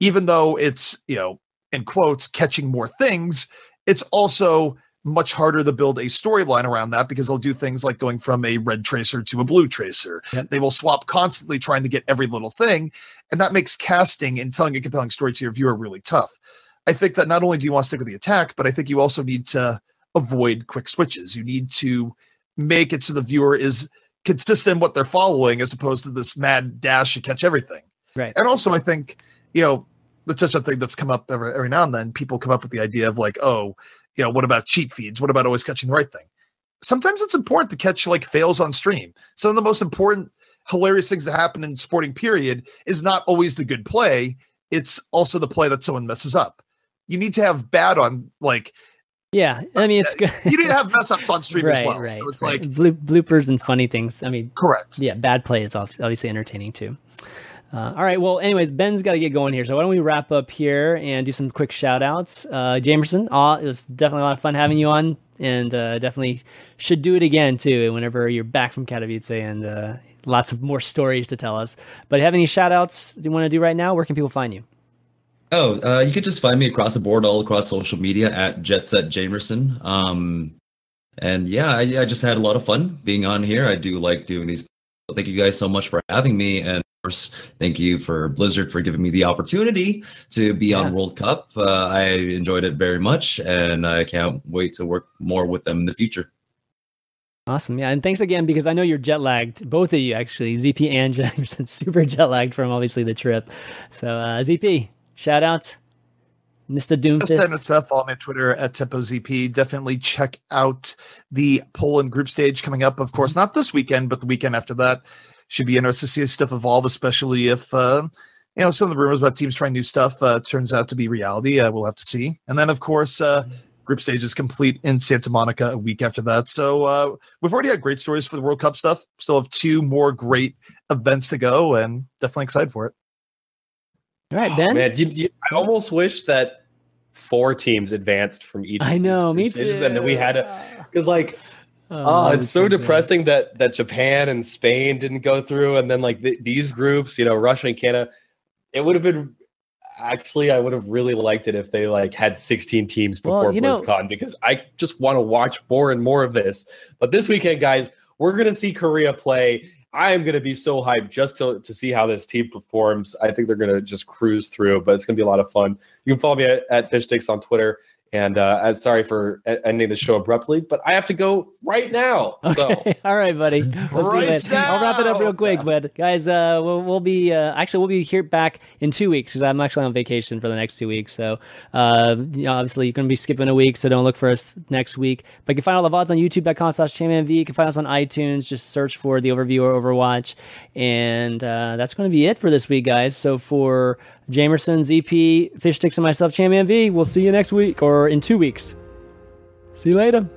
even though it's, you know, in quotes, catching more things, it's also much harder to build a storyline around that because they'll do things like going from a red tracer to a blue tracer. Yep. They will swap constantly trying to get every little thing. And that makes casting and telling a compelling story to your viewer really tough. I think that not only do you want to stick with the attack, but I think you also need to avoid quick switches. You need to make it so the viewer is consistent what they're following as opposed to this mad dash to catch everything. Right. And also, I think, you know, that's such a thing that's come up every, every now and then. People come up with the idea of like, oh, you know, what about cheap feeds? What about always catching the right thing? Sometimes it's important to catch like fails on stream. Some of the most important, hilarious things that happen in sporting period is not always the good play. It's also the play that someone messes up. You need to have bad on like yeah. I mean, it's good. you need to have mess ups on stream right, as well. right. so it's right. like Blo- bloopers and funny things. I mean, correct. yeah, bad play is obviously entertaining too. Uh, all right. Well, anyways, Ben's got to get going here. So why don't we wrap up here and do some quick shout outs? Uh, Jamerson, it was definitely a lot of fun having you on and uh, definitely should do it again too whenever you're back from Katowice and uh, lots of more stories to tell us. But have any shout outs you want to do right now? Where can people find you? Oh, uh, you could just find me across the board, all across social media at Jetset Jamerson. Um, and yeah, I, I just had a lot of fun being on here. I do like doing these. So thank you guys so much for having me, and of course, thank you for Blizzard for giving me the opportunity to be Yeah. on World Cup. Uh, I enjoyed it very much, and I can't wait to work more with them in the future. Awesome. Yeah. And thanks again because I know you're jet lagged. Both of you, actually. ZP and Jamerson, super jet lagged from obviously the trip. So, uh, ZP, shout outs. Mr. Doomfist. Send stuff. On Twitter at TempoZP. Definitely check out the Poland group stage coming up. Of course, not this weekend, but the weekend after that. Should be interesting to see stuff evolve, especially if uh, you know some of the rumors about teams trying new stuff uh, turns out to be reality. Uh, we'll have to see. And then, of course, uh, group stage is complete in Santa Monica a week after that. So uh, we've already had great stories for the World Cup stuff. Still have two more great events to go, and definitely excited for it. All right, Ben. Oh, man, you, you, I almost wish that four teams advanced from each. I know, me too. And then we had a because like. Oh, oh it's so, depressing that that Japan and Spain didn't go through, and then like the, these groups, you know, Russia and Canada. It would have been actually I would have really liked it if they like had 16 teams before well, BlizzCon know, because I just want to watch more and more of this. But this weekend, guys, we're gonna see Korea play. I am going to be so hyped just to, to see how this team performs. I think they're going to just cruise through, but it's going to be a lot of fun. You can follow me at, at Fishsticks on Twitter. And uh, sorry for ending the show abruptly, but I have to go right now. So. Okay. All right, buddy. We'll right I'll wrap it up real quick, but guys, uh, we'll, we'll be uh, actually we'll be here back in two weeks because I'm actually on vacation for the next two weeks. So uh, you know, obviously you're going to be skipping a week, so don't look for us next week. But you can find all the vods on YouTube.com/slash ChanmanV. You can find us on iTunes. Just search for the Overview or Overwatch, and uh, that's going to be it for this week, guys. So for Jamerson's EP, Fishsticks, and myself, ChanmanV. We'll see you next week or in two weeks. See you later.